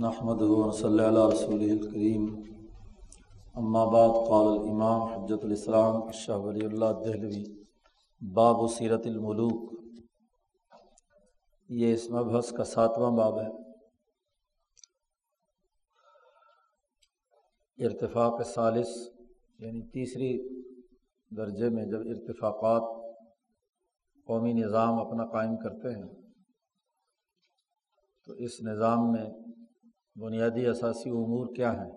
نحمد صلی اللہ رسول الکریم اما بعد، قال الامام حجت الاسلام شاہ ولی اللہ دہلوی باب و سیرت الملوک یہ اس مبحث کا ساتواں باب ہے۔ ارتفاق ثالث یعنی تیسری درجے میں جب ارتفاقات قومی نظام اپنا قائم کرتے ہیں، تو اس نظام میں بنیادی اثاثی امور کیا ہیں؟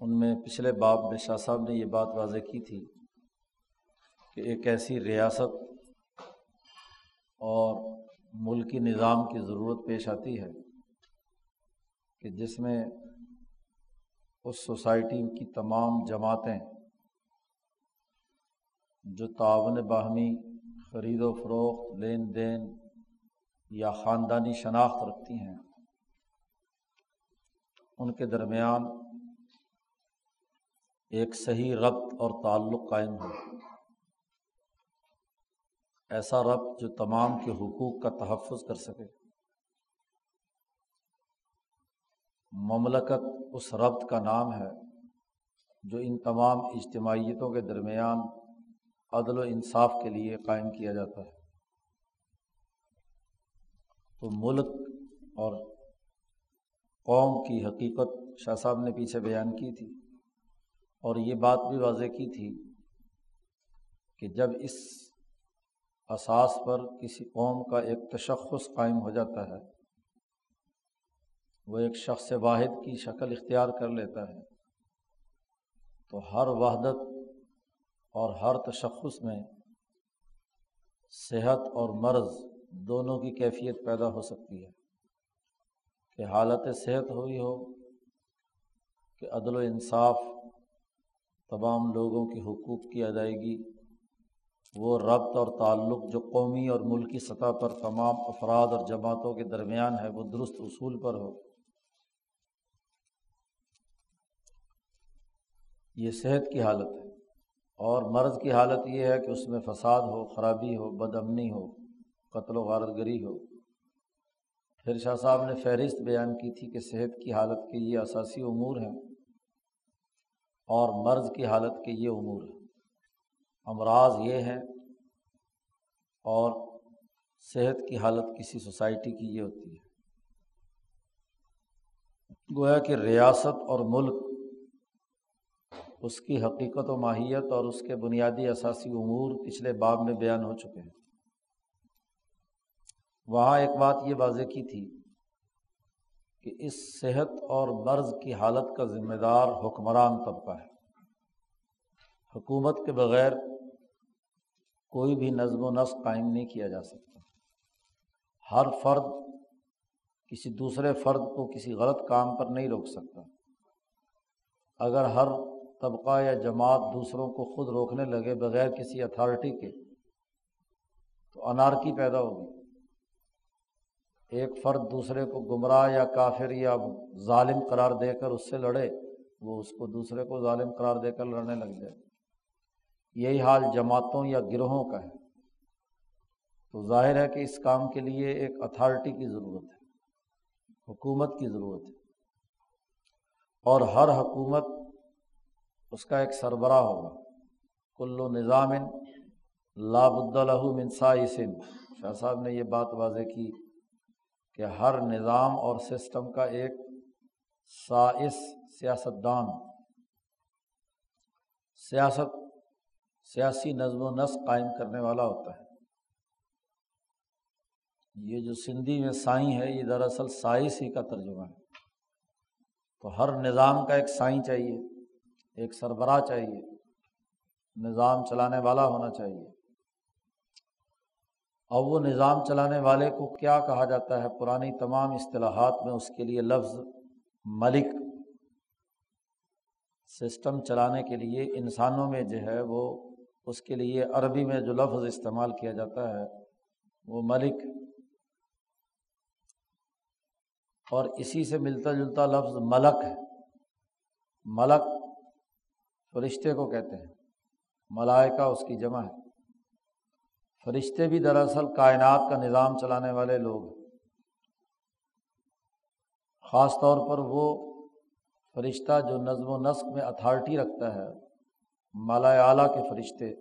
ان میں پچھلے باب میں شاہ صاحب نے یہ بات واضح کی تھی کہ ایک ایسی ریاست اور ملکی نظام کی ضرورت پیش آتی ہے کہ جس میں اس سوسائٹی کی تمام جماعتیں جو تعاون باہمی، خرید و فروخت، لین دین یا خاندانی شناخت رکھتی ہیں ان کے درمیان ایک صحیح ربط اور تعلق قائم ہو۔ ایسا ربط جو تمام کے حقوق کا تحفظ کر سکے۔ مملکت اس ربط کا نام ہے جو ان تمام اجتماعیتوں کے درمیان عدل و انصاف کے لیے قائم کیا جاتا ہے۔ تو ملک اور قوم کی حقیقت شاہ صاحب نے پیچھے بیان کی تھی اور یہ بات بھی واضح کی تھی کہ جب اس اساس پر کسی قوم کا ایک تشخص قائم ہو جاتا ہے، وہ ایک شخص واحد کی شکل اختیار کر لیتا ہے، تو ہر وحدت اور ہر تشخص میں صحت اور مرض دونوں کی کیفیت پیدا ہو سکتی ہے۔ کہ حالت صحت ہوئی ہو کہ عدل و انصاف تمام لوگوں کے حقوق کی ادائیگی، وہ ربط اور تعلق جو قومی اور ملکی سطح پر تمام افراد اور جماعتوں کے درمیان ہے، وہ درست اصول پر ہو۔ یہ صحت کی حالت ہے۔ اور مرض کی حالت یہ ہے کہ اس میں فساد ہو، خرابی ہو بد امنی ہو، قتل و غارت گری ہو۔ پھر شاہ صاحب نے فہرست بیان کی تھی کہ صحت کی حالت کے یہ اثاثی امور ہیں اور مرض کی حالت کے یہ امور ہیں۔ امراض یہ ہیں اور صحت کی حالت کسی سوسائٹی کی یہ ہوتی ہے۔ گویا کہ ریاست اور ملک اس کی حقیقت و ماہیت اور اس کے بنیادی اثاثی امور پچھلے باب میں بیان ہو چکے ہیں۔ وہاں ایک بات یہ واضح کی تھی کہ اس صحت اور مرض کی حالت کا ذمہ دار حکمران طبقہ ہے۔ حکومت کے بغیر کوئی بھی نظم و نسق قائم نہیں کیا جا سکتا۔ ہر فرد کسی دوسرے فرد کو کسی غلط کام پر نہیں روک سکتا۔ اگر ہر طبقہ یا جماعت دوسروں کو خود روکنے لگے بغیر کسی اتھارٹی کے، تو انارکی پیدا ہوگی۔ ایک فرد دوسرے کو گمراہ یا کافر یا ظالم قرار دے کر اس سے لڑے، وہ اس کو دوسرے کو ظالم قرار دے کر لڑنے لگ جائے۔ یہی حال جماعتوں یا گروہوں کا ہے۔ تو ظاہر ہے کہ اس کام کے لیے ایک اتھارٹی کی ضرورت ہے، حکومت کی ضرورت ہے۔ اور ہر حکومت اس کا ایک سربراہ ہوگا۔ کل و نظام لاب الدہ منسا سن شاہ صاحب نے یہ بات واضح کی۔ کہ ہر نظام اور سسٹم کا ایک سائس سیاست دان سیاست، سیاسی نظم و نسق قائم کرنے والا ہوتا ہے۔ یہ جو سندھی میں سائیں ہے یہ دراصل سائنس ہی کا ترجمہ ہے۔ تو ہر نظام کا ایک سائیں چاہیے، ایک سربراہ چاہیے، نظام چلانے والا ہونا چاہیے۔ اور وہ نظام چلانے والے کو کیا کہا جاتا ہے؟ پرانی تمام اصطلاحات میں اس کے لیے لفظ ملک سسٹم چلانے کے لیے انسانوں میں جو ہے وہ اس کے لیے عربی میں جو لفظ استعمال کیا جاتا ہے، وہ ملک اور اسی سے ملتا جلتا لفظ ملک ہے۔ ملک فرشتے کو کہتے ہیں، ملائکہ اس کی جمع ہے۔ فرشتے بھی دراصل کائنات کا نظام چلانے والے لوگ ہیں۔ خاص طور پر وہ فرشتہ جو نظم و نسق میں اتھارٹی رکھتا ہے، مالا اعلیٰ کے فرشتے،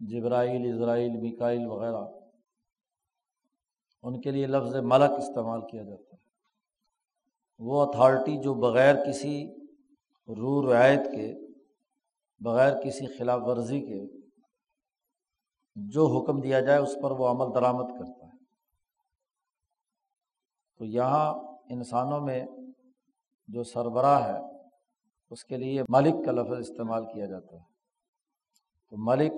جبرائیل، اسرائیل مکائل وغیرہ، ان کے لیے لفظ ملک استعمال کیا جاتا ہے۔ وہ اتھارٹی جو بغیر کسی رو رعایت کے، بغیر کسی خلاف ورزی کے جو حکم دیا جائے اس پر وہ عمل درآمد کرتا ہے۔ تو یہاں انسانوں میں جو سربراہ ہے، اس کے لیے ملک کا لفظ استعمال کیا جاتا ہے۔ تو ملک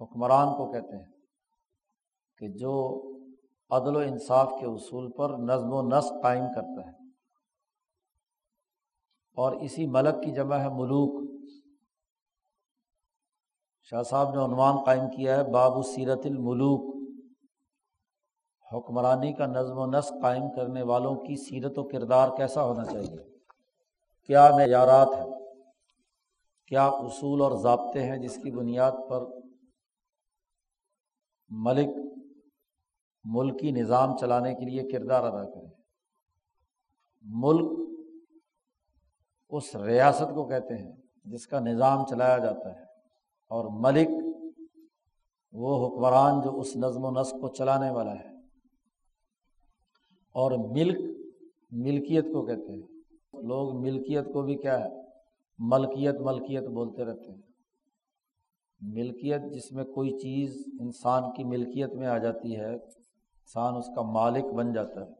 حکمران کو کہتے ہیں کہ جو عدل و انصاف کے اصول پر نظم و نسق قائم کرتا ہے اور اسی ملک کی جمع ہے ملوک۔ شاہ صاحب نے عنوان قائم کیا ہے، باب سیرت الملوک۔ حکمرانی کا نظم و نسق قائم کرنے والوں کی سیرت و کردار کیسا ہونا چاہیے؟ کیا معیارات ہیں؟ کیا اصول اور ضابطے ہیں جس کی بنیاد پر ملک ملکی نظام چلانے کے لیے کردار ادا کرے؟ ملک اس ریاست کو کہتے ہیں جس کا نظام چلایا جاتا ہے۔ اور ملک وہ حکمران جو اس نظم و نسق کو چلانے والا ہے۔ اور ملک ملکیت کو کہتے ہیں۔ لوگ ملکیت کو بھی کیا ہے؟ ملکیت ملکیت بولتے رہتے ہیں۔ ملکیت جس میں کوئی چیز انسان کی ملکیت میں آ جاتی ہے، انسان اس کا مالک بن جاتا ہے۔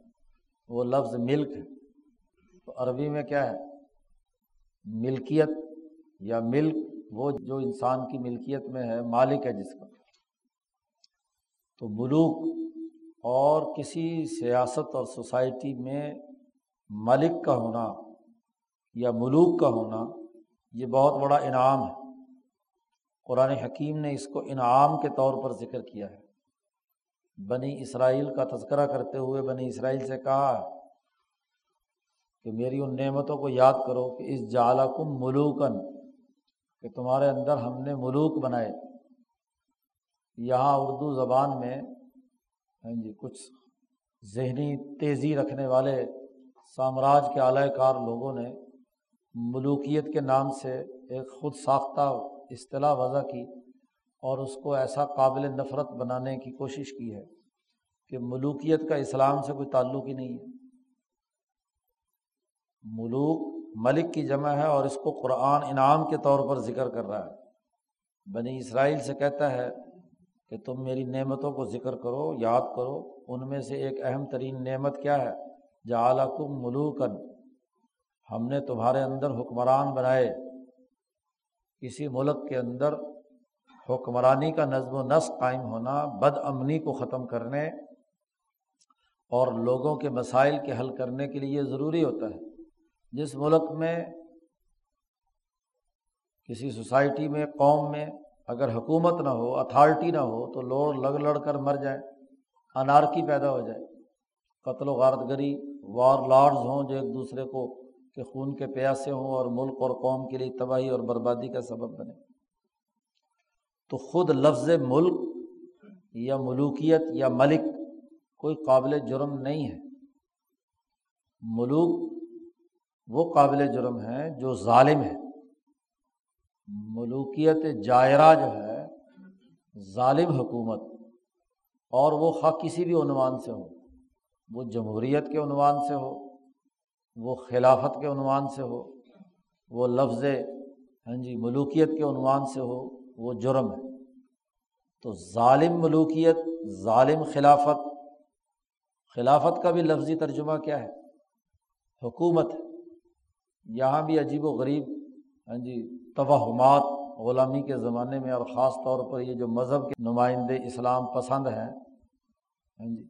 وہ لفظ ملک ہے۔ تو عربی میں کیا ہے؟ ملکیت یا ملک وہ جو انسان کی ملکیت میں ہے، مالک ہے جس کا۔ تو ملوک اور کسی سیاست اور سوسائٹی میں ملک کا ہونا یا ملوک کا ہونا، یہ بہت بڑا انعام ہے۔ قرآن حکیم نے اس کو انعام کے طور پر ذکر کیا ہے۔ بنی اسرائیل کا تذکرہ کرتے ہوئے بنی اسرائیل سے کہا کہ میری ان نعمتوں کو یاد کرو کہ اس جالا کم ملوکن کہ تمہارے اندر ہم نے ملوک بنائے۔ یہاں اردو زبان میں ہاں جی کچھ ذہنی تیزی رکھنے والے سامراج کے اعلی کار لوگوں نے ملوکیت کے نام سے ایک خود ساختہ اصطلاح وضع کی اور اس کو ایسا قابل نفرت بنانے کی کوشش کی ہے کہ ملوکیت کا اسلام سے کوئی تعلق ہی نہیں ہے۔ ملوک ملک کی جمع ہے اور اس کو قرآن انعام کے طور پر ذکر کر رہا ہے۔ بنی اسرائیل سے کہتا ہے کہ تم میری نعمتوں کو ذکر کرو، یاد کرو، ان میں سے ایک اہم ترین نعمت کیا ہے؟ جعلکم ملوکن ہم نے تمہارے اندر حکمران بنائے۔ کسی ملک کے اندر حکمرانی کا نظم و نسق قائم ہونا، بد امنی کو ختم کرنے اور لوگوں کے مسائل کے حل کرنے کے لیے ضروری ہوتا ہے۔ جس ملک میں، کسی سوسائٹی میں، قوم میں اگر حکومت نہ ہو، اتھارٹی نہ ہو، تو لوڑ لڑ لڑ کر مر جائے انارکی پیدا ہو جائے قتل و غارت گری وار لارڈز ہوں جو ایک دوسرے کو کے خون کے پیاسے ہوں اور ملک اور قوم کے لیے تباہی اور بربادی کا سبب بنے تو خود لفظ ملک یا ملوکیت یا ملک کوئی قابل جرم نہیں ہے۔ ملوک وہ قابل جرم ہے جو ظالم ہے ملوکیت جائرہ جو ہے، ظالم حکومت، اور وہ خواہ کسی بھی عنوان سے ہو۔ وہ جمہوریت کے عنوان سے ہو، وہ خلافت کے عنوان سے ہو، وہ لفظ ہاں جی ملوکیت کے عنوان سے ہو، وہ جرم ہے۔ تو ظالم ملوکیت، ظالم خلافت خلافت کا بھی لفظی ترجمہ کیا ہے؟ حکومت ہے۔ یہاں بھی عجیب و غریب ہاں جی توہمات غلامی کے زمانے میں، اور خاص طور پر یہ جو مذہب کے نمائندے اسلام پسند ہیں ہاں جی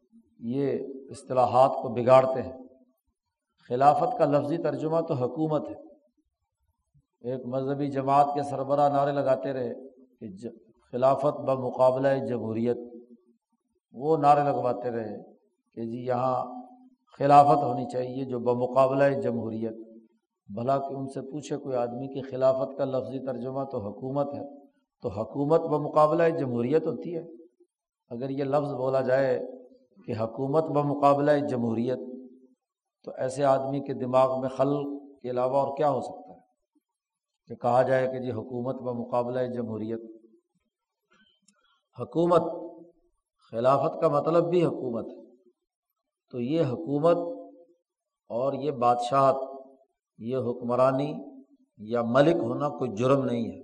یہ اصطلاحات کو بگاڑتے ہیں۔ خلافت کا لفظی ترجمہ تو حکومت ہے۔ ایک مذہبی جماعت کے سربراہ نعرے لگاتے رہے کہ خلافت بمقابلہ جمہوریت۔ وہ نعرے لگواتے رہے کہ جی یہاں خلافت ہونی چاہیے جو بمقابلہ جمہوریت۔ بھلا کہ ان سے پوچھے کوئی آدمی کہ خلافت کا لفظی ترجمہ تو حکومت ہے، تو حکومت بمقابلہ جمہوریت ہوتی ہے۔ اگر یہ لفظ بولا جائے کہ حکومت بمقابلہ جمہوریت، تو ایسے آدمی کے دماغ میں خل کے علاوہ اور کیا ہو سکتا ہے؟ کہ کہا جائے کہ جی حکومت و مقابلہ جمہوریت۔ حکومت، خلافت کا مطلب بھی حکومت ہے۔ تو یہ حکومت اور یہ بادشاہت یہ حکمرانی یا ملک ہونا کوئی جرم نہیں ہے۔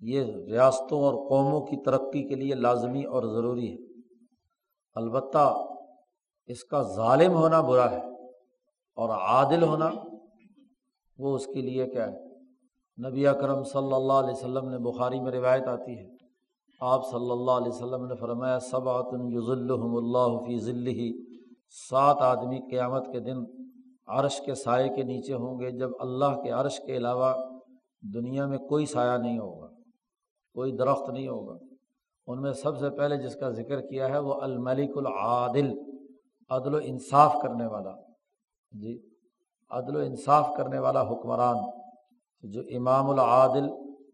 یہ ریاستوں اور قوموں کی ترقی کے لیے لازمی اور ضروری ہے۔ البتہ اس کا ظالم ہونا برا ہے اور عادل ہونا وہ اس کے لیے کیا ہے۔ نبی اکرم صلی اللہ علیہ وسلم نے بخاری میں روایت آتی ہے۔ آپ صلی اللہ علیہ وسلم نے فرمایا سب آتن یوزلحم اللہ فی ذلہ سات آدمی قیامت کے دن عرش کے سائے کے نیچے ہوں گے جب اللہ کے عرش کے علاوہ دنیا میں کوئی سایہ نہیں ہوگا، کوئی درخت نہیں ہوگا۔ ان میں سب سے پہلے جس کا ذکر کیا ہے وہ الملک العادل، عدل و انصاف کرنے والا۔ جی عدل و انصاف کرنے والا حکمران۔ جو امام العادل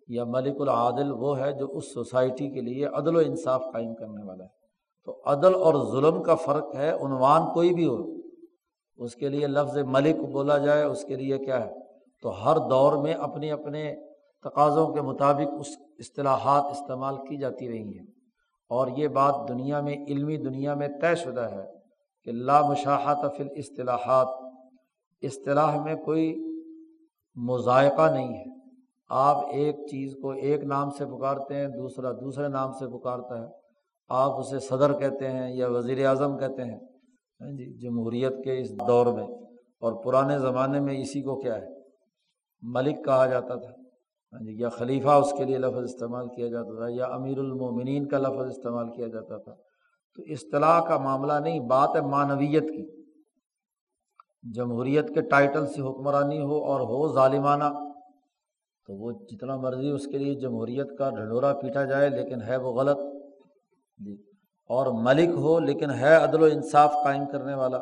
یا ملک العادل وہ ہے جو اس سوسائٹی کے لیے عدل و انصاف قائم کرنے والا ہے۔ تو عدل اور ظلم کا فرق ہے، عنوان کوئی بھی ہو۔ اس کے لیے لفظ ملک بولا جائے، اس کے لیے کیا ہے؟ تو ہر دور میں اپنے اپنے تقاضوں کے مطابق اس اصطلاحات استعمال کی جاتی رہی ہیں۔ اور یہ بات دنیا میں، علمی دنیا میں طے شدہ ہے کہ لا مشاحت فل اصطلاحات اصطلاح میں کوئی مذائقہ نہیں ہے۔ آپ ایک چیز کو ایک نام سے پکارتے ہیں، دوسرا دوسرے نام سے پکارتا ہے۔ آپ اسے صدر کہتے ہیں یا وزیر اعظم کہتے ہیں۔ ہاں جی جمہوریت کے اس دور میں اور پرانے زمانے میں اسی کو کیا ہے، ملک کہا جاتا تھا۔ ہاں جی یا خلیفہ اس کے لیے لفظ استعمال کیا جاتا تھا، یا امیر المومنین کا لفظ استعمال کیا جاتا تھا۔ تو اصطلاح کا معاملہ نہیں، بات ہے معنویت کی۔ جمہوریت کے ٹائٹل سے حکمرانی ہو اور ہو ظالمانہ، تو وہ جتنا مرضی اس کے لیے جمہوریت کا ڈھنڈورا پیٹا جائے، لیکن ہے وہ غلط۔ جی اور ملک ہو لیکن ہے عدل و انصاف قائم کرنے والا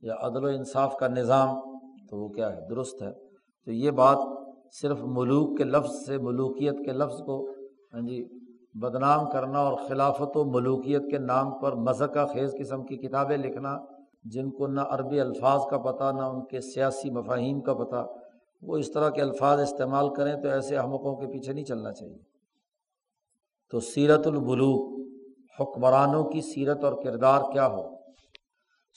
یا عدل و انصاف کا نظام، تو وہ کیا ہے؟ درست ہے۔ تو یہ بات صرف ملوک کے لفظ سے، ملوکیت کے لفظ کو ہاں جی بدنام کرنا اور خلافت و ملوکیت کے نام پر مذہقہ خیز قسم کی کتابیں لکھنا، جن کو نہ عربی الفاظ کا پتہ نہ ان کے سیاسی مفاہیم کا پتہ وہ اس طرح کے الفاظ استعمال کریں تو ایسے احمقوں کے پیچھے نہیں چلنا چاہیے۔ تو سیرت البلوک حکمرانوں کی سیرت اور کردار کیا ہو؟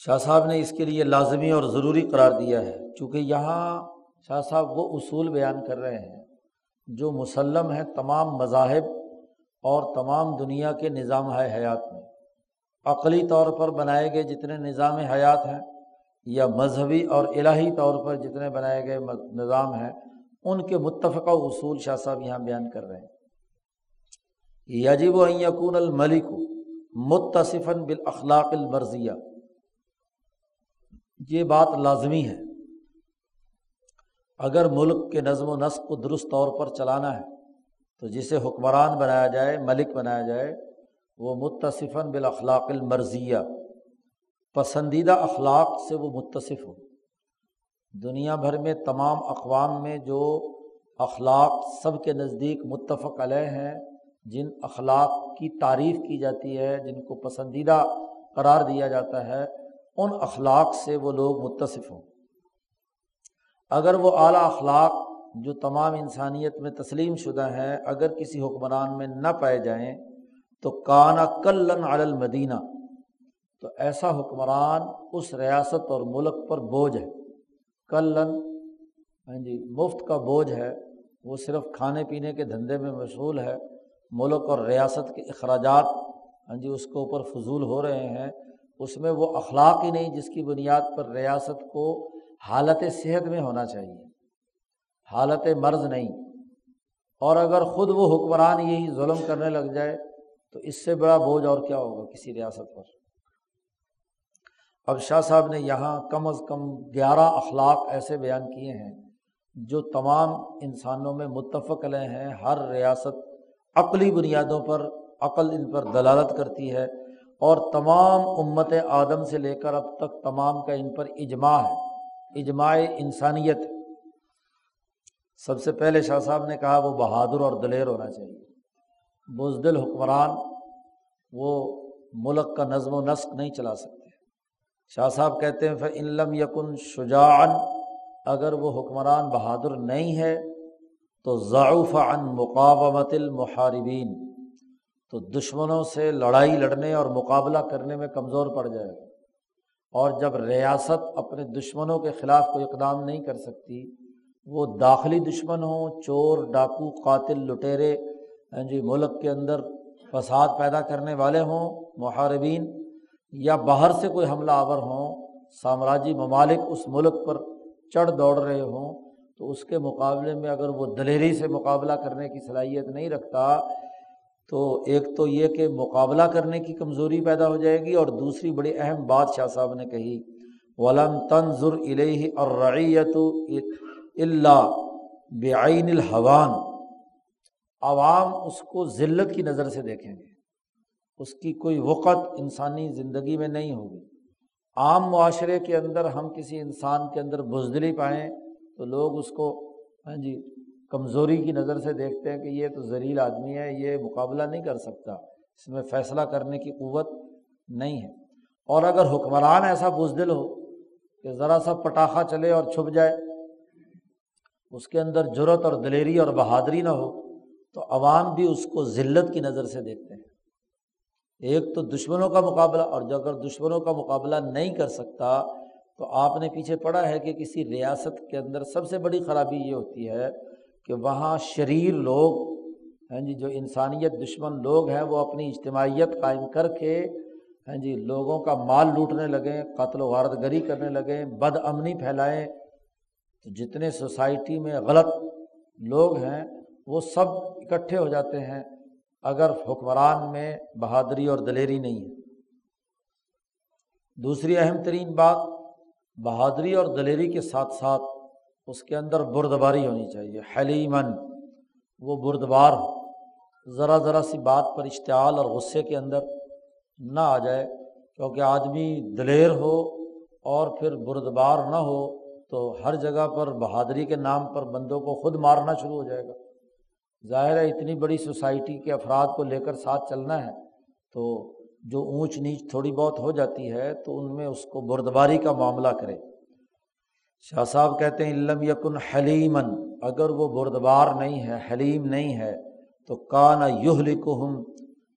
شاہ صاحب نے اس کے لیے لازمی اور ضروری قرار دیا ہے، چونکہ یہاں شاہ صاحب وہ اصول بیان کر رہے ہیں جو مسلم ہیں تمام مذاہب اور تمام دنیا کے نظام ہے حیات میں۔ عقلی طور پر بنائے گئے جتنے نظام حیات ہیں یا مذہبی اور الہی طور پر جتنے بنائے گئے نظام ہیں، ان کے متفقہ اصول شاہ صاحب یہاں بیان کر رہے ہیں۔ یجب و یقون الملک متصفاً بالاخلاق المرضیہ۔ یہ بات لازمی ہے۔ اگر ملک کے نظم و نسق کو درست طور پر چلانا ہے، تو جسے حکمران بنایا جائے، ملک بنایا جائے، وہ متصفاً بالاخلاق المرضیہ۔ پسندیدہ اخلاق سے وہ متصف ہو دنیا بھر میں تمام اقوام میں جو اخلاق سب کے نزدیک متفق علیہ ہیں جن اخلاق کی تعریف کی جاتی ہے، جن کو پسندیدہ قرار دیا جاتا ہے، ان اخلاق سے وہ لوگ متصف ہوں۔ اگر وہ اعلیٰ اخلاق جو تمام انسانیت میں تسلیم شدہ ہیں، اگر کسی حکمران میں نہ پائے جائیں، تو کانا کلن المدینہ۔ تو ایسا حکمران اس ریاست اور ملک پر بوجھ ہے۔ کلن ہاں جی مفت کا بوجھ ہے۔ وہ صرف کھانے پینے کے دھندے میں مشغول ہے۔ ملک اور ریاست کے اخراجات ہاں جی اس کے اوپر فضول ہو رہے ہیں، اس میں وہ اخلاق ہی نہیں جس کی بنیاد پر ریاست کو حالت صحت میں ہونا چاہیے، حالت مرض نہیں۔ اور اگر خود وہ حکمران یہی ظلم کرنے لگ جائے، تو اس سے بڑا بوجھ اور کیا ہوگا کسی ریاست پر؟ اب شاہ صاحب نے یہاں کم از کم گیارہ اخلاق ایسے بیان کیے ہیں جو تمام انسانوں میں متفق علیہ ہیں، ہر ریاست عقلی بنیادوں پر، عقل ان پر دلالت کرتی ہے اور تمام امت آدم سے لے کر اب تک تمام کا ان پر اجماع ہے، اجماع انسانیت۔ سب سے پہلے شاہ صاحب نے کہا وہ بہادر اور دلیر ہونا چاہیے۔ بزدل حکمران وہ ملک کا نظم و نسق نہیں چلا سکتے۔ شاہ صاحب کہتے ہیں علم یقن شجاعن اگر وہ حکمران بہادر نہیں ہے تو ضعف عن مقابمت المحاربین، تو دشمنوں سے لڑائی لڑنے اور مقابلہ کرنے میں کمزور پڑ جائے۔ گا اور جب ریاست اپنے دشمنوں کے خلاف کوئی اقدام نہیں کر سکتی، وہ داخلی دشمن ہوں، چور، ڈاکو، قاتل، لٹیرے ہاں جی ملک کے اندر فساد پیدا کرنے والے ہوں، محاربین، یا باہر سے کوئی حملہ آور ہوں، سامراجی ممالک اس ملک پر چڑھ دوڑ رہے ہوں تو اس کے مقابلے میں اگر وہ دلیری سے مقابلہ کرنے کی صلاحیت نہیں رکھتا، تو ایک تو یہ کہ مقابلہ کرنے کی کمزوری پیدا ہو جائے گی اور دوسری بڑی اہم بات شاہ صاحب نے کہی، ولم تنظر الہ اور رعیت اللہ بعین الحوان۔ عوام اس کو ذلت کی نظر سے دیکھیں گے۔ اس کی کوئی وقت انسانی زندگی میں نہیں ہوگی۔ عام معاشرے کے اندر ہم کسی انسان کے اندر بزدلی پائیں تو لوگ اس کو ہاں جی کمزوری کی نظر سے دیکھتے ہیں کہ یہ تو زلیل آدمی ہے، یہ مقابلہ نہیں کر سکتا، اس میں فیصلہ کرنے کی قوت نہیں ہے۔ اور اگر حکمران ایسا بزدل ہو کہ ذرا سا پٹاخہ چلے اور چھپ جائے، اس کے اندر جرت اور دلیری اور بہادری نہ ہو، تو عوام بھی اس کو ذلت کی نظر سے دیکھتے ہیں۔ ایک تو دشمنوں کا مقابلہ، اور جو اگر دشمنوں کا مقابلہ نہیں کر سکتا تو آپ نے پیچھے پڑھا ہے کہ کسی ریاست کے اندر سب سے بڑی خرابی یہ ہوتی ہے کہ وہاں شریر لوگ ہیں جی جو انسانیت دشمن لوگ ہیں، وہ اپنی اجتماعیت قائم کر کے ہیں جی لوگوں کا مال لوٹنے لگیں، قتل و غارت گری کرنے لگیں، بد امنی پھیلائیں۔ تو جتنے سوسائٹی میں غلط لوگ ہیں، وہ سب اکٹھے ہو جاتے ہیں، اگر حکمران میں بہادری اور دلیری نہیں ہے۔ دوسری اہم ترین بات بہادری اور دلیری کے ساتھ ساتھ اس کے اندر بردباری ہونی چاہیے۔ حلیمن وہ بردبار ہو۔ ذرا ذرا سی بات پر اشتعال اور غصے کے اندر نہ آ جائے۔ کیونکہ آدمی دلیر ہو اور پھر بردبار نہ ہو تو ہر جگہ پر بہادری کے نام پر بندوں کو خود مارنا شروع ہو جائے گا۔ ظاہر ہے اتنی بڑی سوسائٹی کے افراد کو لے کر ساتھ چلنا ہے تو جو اونچ نیچ تھوڑی بہت ہو جاتی ہے تو ان میں اس کو بردباری کا معاملہ کرے۔ شاہ صاحب کہتے ہیں علم یکن حلیمن اگر وہ بردبار نہیں ہے، حلیم نہیں ہے، تو کانا یوہ لکھم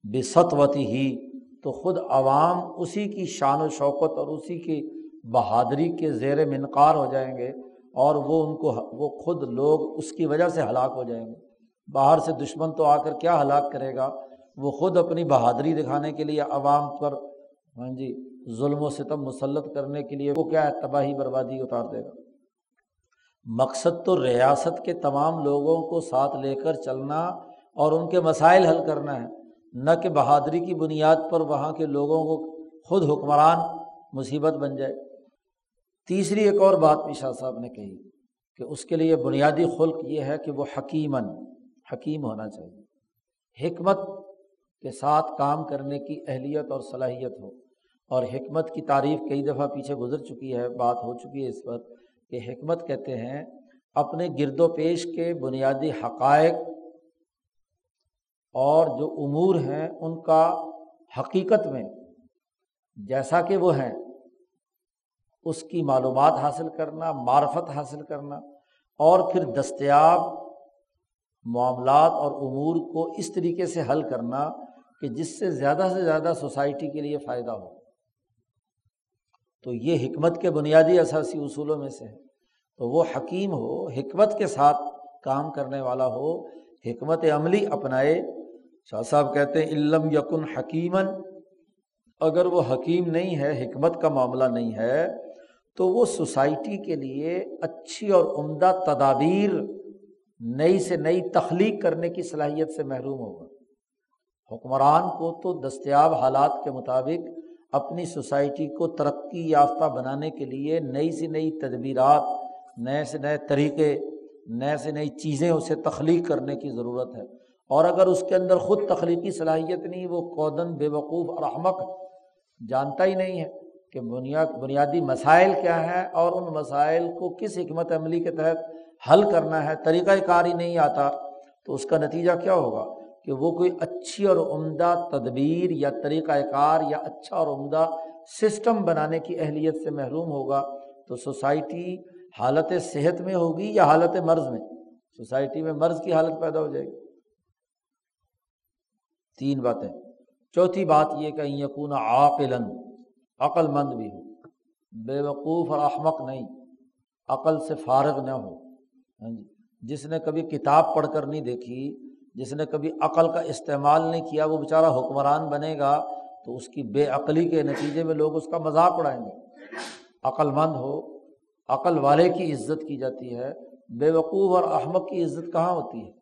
بسطوتی ہی تو خود عوام اسی کی شان و شوقت اور اسی کی بہادری کے زیر منقار ہو جائیں گے اور وہ ان کو، وہ خود لوگ اس کی وجہ سے ہلاک ہو جائیں گے۔ باہر سے دشمن تو آ کر کیا ہلاک کرے گا؟ وہ خود اپنی بہادری دکھانے کے لیے عوام پر ہاں جی ظلم و ستم مسلط کرنے کے لیے وہ کیا ہے؟ تباہی، بربادی اتار دے گا۔ مقصد تو ریاست کے تمام لوگوں کو ساتھ لے کر چلنا اور ان کے مسائل حل کرنا ہے۔ نہ کہ بہادری کی بنیاد پر وہاں کے لوگوں کو خود حکمران مصیبت بن جائے۔ تیسری ایک اور بات بھی شاہ صاحب نے کہی کہ اس کے لیے بنیادی خلق یہ ہے کہ وہ حکیمن حکیم ہونا چاہیے۔ حکمت کے ساتھ کام کرنے کی اہلیت اور صلاحیت ہو۔ اور حکمت کی تعریف کئی دفعہ پیچھے گزر چکی ہے، بات ہو چکی ہے اس وقت کہ حکمت کہتے ہیں، اپنے گرد و پیش کے بنیادی حقائق اور جو امور ہیں ان کا حقیقت میں جیسا کہ وہ ہیں، اس کی معلومات حاصل کرنا، معرفت حاصل کرنا اور پھر دستیاب معاملات اور امور کو اس طریقے سے حل کرنا کہ جس سے زیادہ سے زیادہ سوسائٹی کے لیے فائدہ ہو۔ تو یہ حکمت کے بنیادی اثاثی اصولوں میں سے ہے۔ تو وہ حکیم ہو، حکمت کے ساتھ کام کرنے والا ہو، حکمت عملی اپنائے۔ شاہ صاحب کہتے ہیں علم یقن حکیمن اگر وہ حکیم نہیں ہے، حکمت کا معاملہ نہیں ہے، تو وہ سوسائٹی کے لیے اچھی اور عمدہ تدابیر، نئی سے نئی تخلیق کرنے کی صلاحیت سے محروم ہوگا۔ حکمران کو تو دستیاب حالات کے مطابق اپنی سوسائٹی کو ترقی یافتہ بنانے کے لیے نئی سے نئی تدبیرات، نئے سے نئے طریقے، نئے سے نئی چیزیں اسے تخلیق کرنے کی ضرورت ہے۔ اور اگر اس کے اندر خود تخلیقی صلاحیت نہیں، وہ کودن بے وقوف اور احمق جانتا ہی نہیں ہے کہ بنیاد، بنیادی مسائل کیا ہیں اور ان مسائل کو کس حکمت عملی کے تحت حل کرنا ہے طریقۂ کار ہی نہیں آتا، تو اس کا نتیجہ کیا ہوگا؟ کہ وہ کوئی اچھی اور عمدہ تدبیر یا طریقۂ کار یا اچھا اور عمدہ سسٹم بنانے کی اہلیت سے محروم ہوگا تو سوسائٹی حالت صحت میں ہوگی یا حالت مرض میں؟ سوسائٹی میں مرض کی حالت پیدا ہو جائے گی۔ تین باتیں۔ چوتھی بات یہ کہ یقون عاقل عقل مند بھی ہو بے وقوف اور احمق نہیں۔ عقل سے فارغ نہ ہو ہاں جی جس نے کبھی کتاب پڑھ کر نہیں دیکھی جس نے کبھی عقل کا استعمال نہیں کیا، وہ بیچارہ حکمران بنے گا تو اس کی بے عقلی کے نتیجے میں لوگ اس کا مذاق اڑائیں گے۔ عقل مند ہو، عقل والے کی عزت کی جاتی ہے، بے وقوف اور احمد کی عزت کہاں ہوتی ہے؟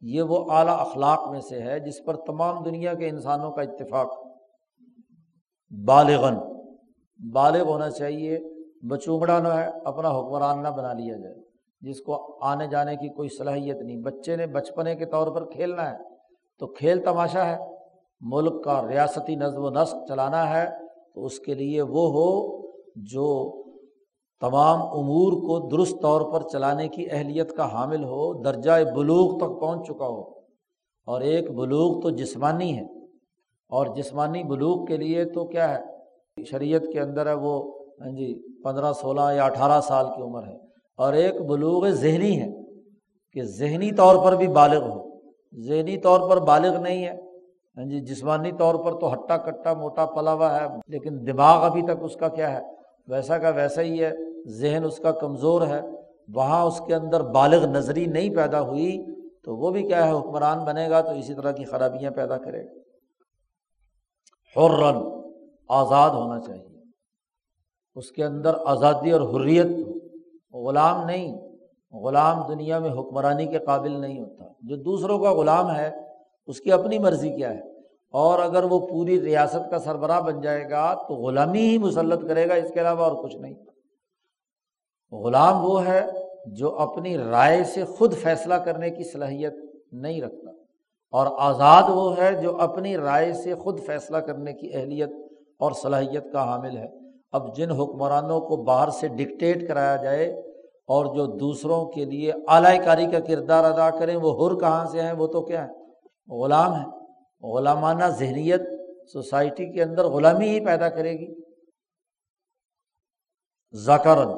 یہ وہ اعلیٰ اخلاق میں سے ہے جس پر تمام دنیا کے انسانوں کا اتفاق۔ بالغن بالغ ہونا چاہیے بچومڑا نہ ہے، اپنا حکمران نہ بنا لیا جائے۔ جس کو آنے جانے کی کوئی صلاحیت نہیں۔ بچے نے بچپنے کے طور پر کھیلنا ہے تو کھیل تماشا ہے۔ ملک کا ریاستی نظم و نسق چلانا ہے تو اس کے لیے وہ ہو جو تمام امور کو درست طور پر چلانے کی اہلیت کا حامل ہو درجۂ بلوغ تک پہنچ چکا ہو۔ اور ایک بلوغ تو جسمانی ہے۔ اور جسمانی بلوغ کے لیے تو کیا ہے؟ شریعت کے اندر ہے وہ ہاں جی پندرہ، سولہ یا اٹھارہ سال کی عمر ہے۔ اور ایک بلوغ ذہنی ہے کہ ذہنی طور پر بھی بالغ ہو۔ ذہنی طور پر بالغ نہیں ہے۔ ہاں جی جسمانی طور پر تو ہٹا کٹا موٹا پلا ہوا ہے، لیکن دماغ ابھی تک اس کا کیا ہے؟ ویسا کا ویسا ہی ہے۔ ذہن اس کا کمزور ہے۔ وہاں اس کے اندر بالغ نظری نہیں پیدا ہوئی، تو وہ بھی کیا ہے؟ حکمران بنے گا تو اسی طرح کی خرابیاں پیدا کرے گا۔ حرن آزاد ہونا چاہیے۔ اس کے اندر آزادی اور حریت غلام نہیں، غلام دنیا میں حکمرانی کے قابل نہیں ہوتا۔ جو دوسروں کا غلام ہے، اس کی اپنی مرضی کیا ہے؟ اور اگر وہ پوری ریاست کا سربراہ بن جائے گا، تو غلامی ہی مسلط کرے گا، اس کے علاوہ اور کچھ نہیں۔ غلام وہ ہے جو اپنی رائے سے خود فیصلہ کرنے کی صلاحیت نہیں رکھتا۔ اور آزاد وہ ہے جو اپنی رائے سے خود فیصلہ کرنے کی اہلیت اور صلاحیت کا حامل ہے۔ اب جن حکمرانوں کو باہر سے ڈکٹیٹ کرایا جائے اور جو دوسروں کے لیے اعلی کاری کا کردار ادا کریں، وہ ہر کہاں سے ہیں، وہ تو کیا ہے غلام ہے غلامانہ ذہنیت سوسائٹی کے اندر غلامی ہی پیدا کرے گی۔ زکرن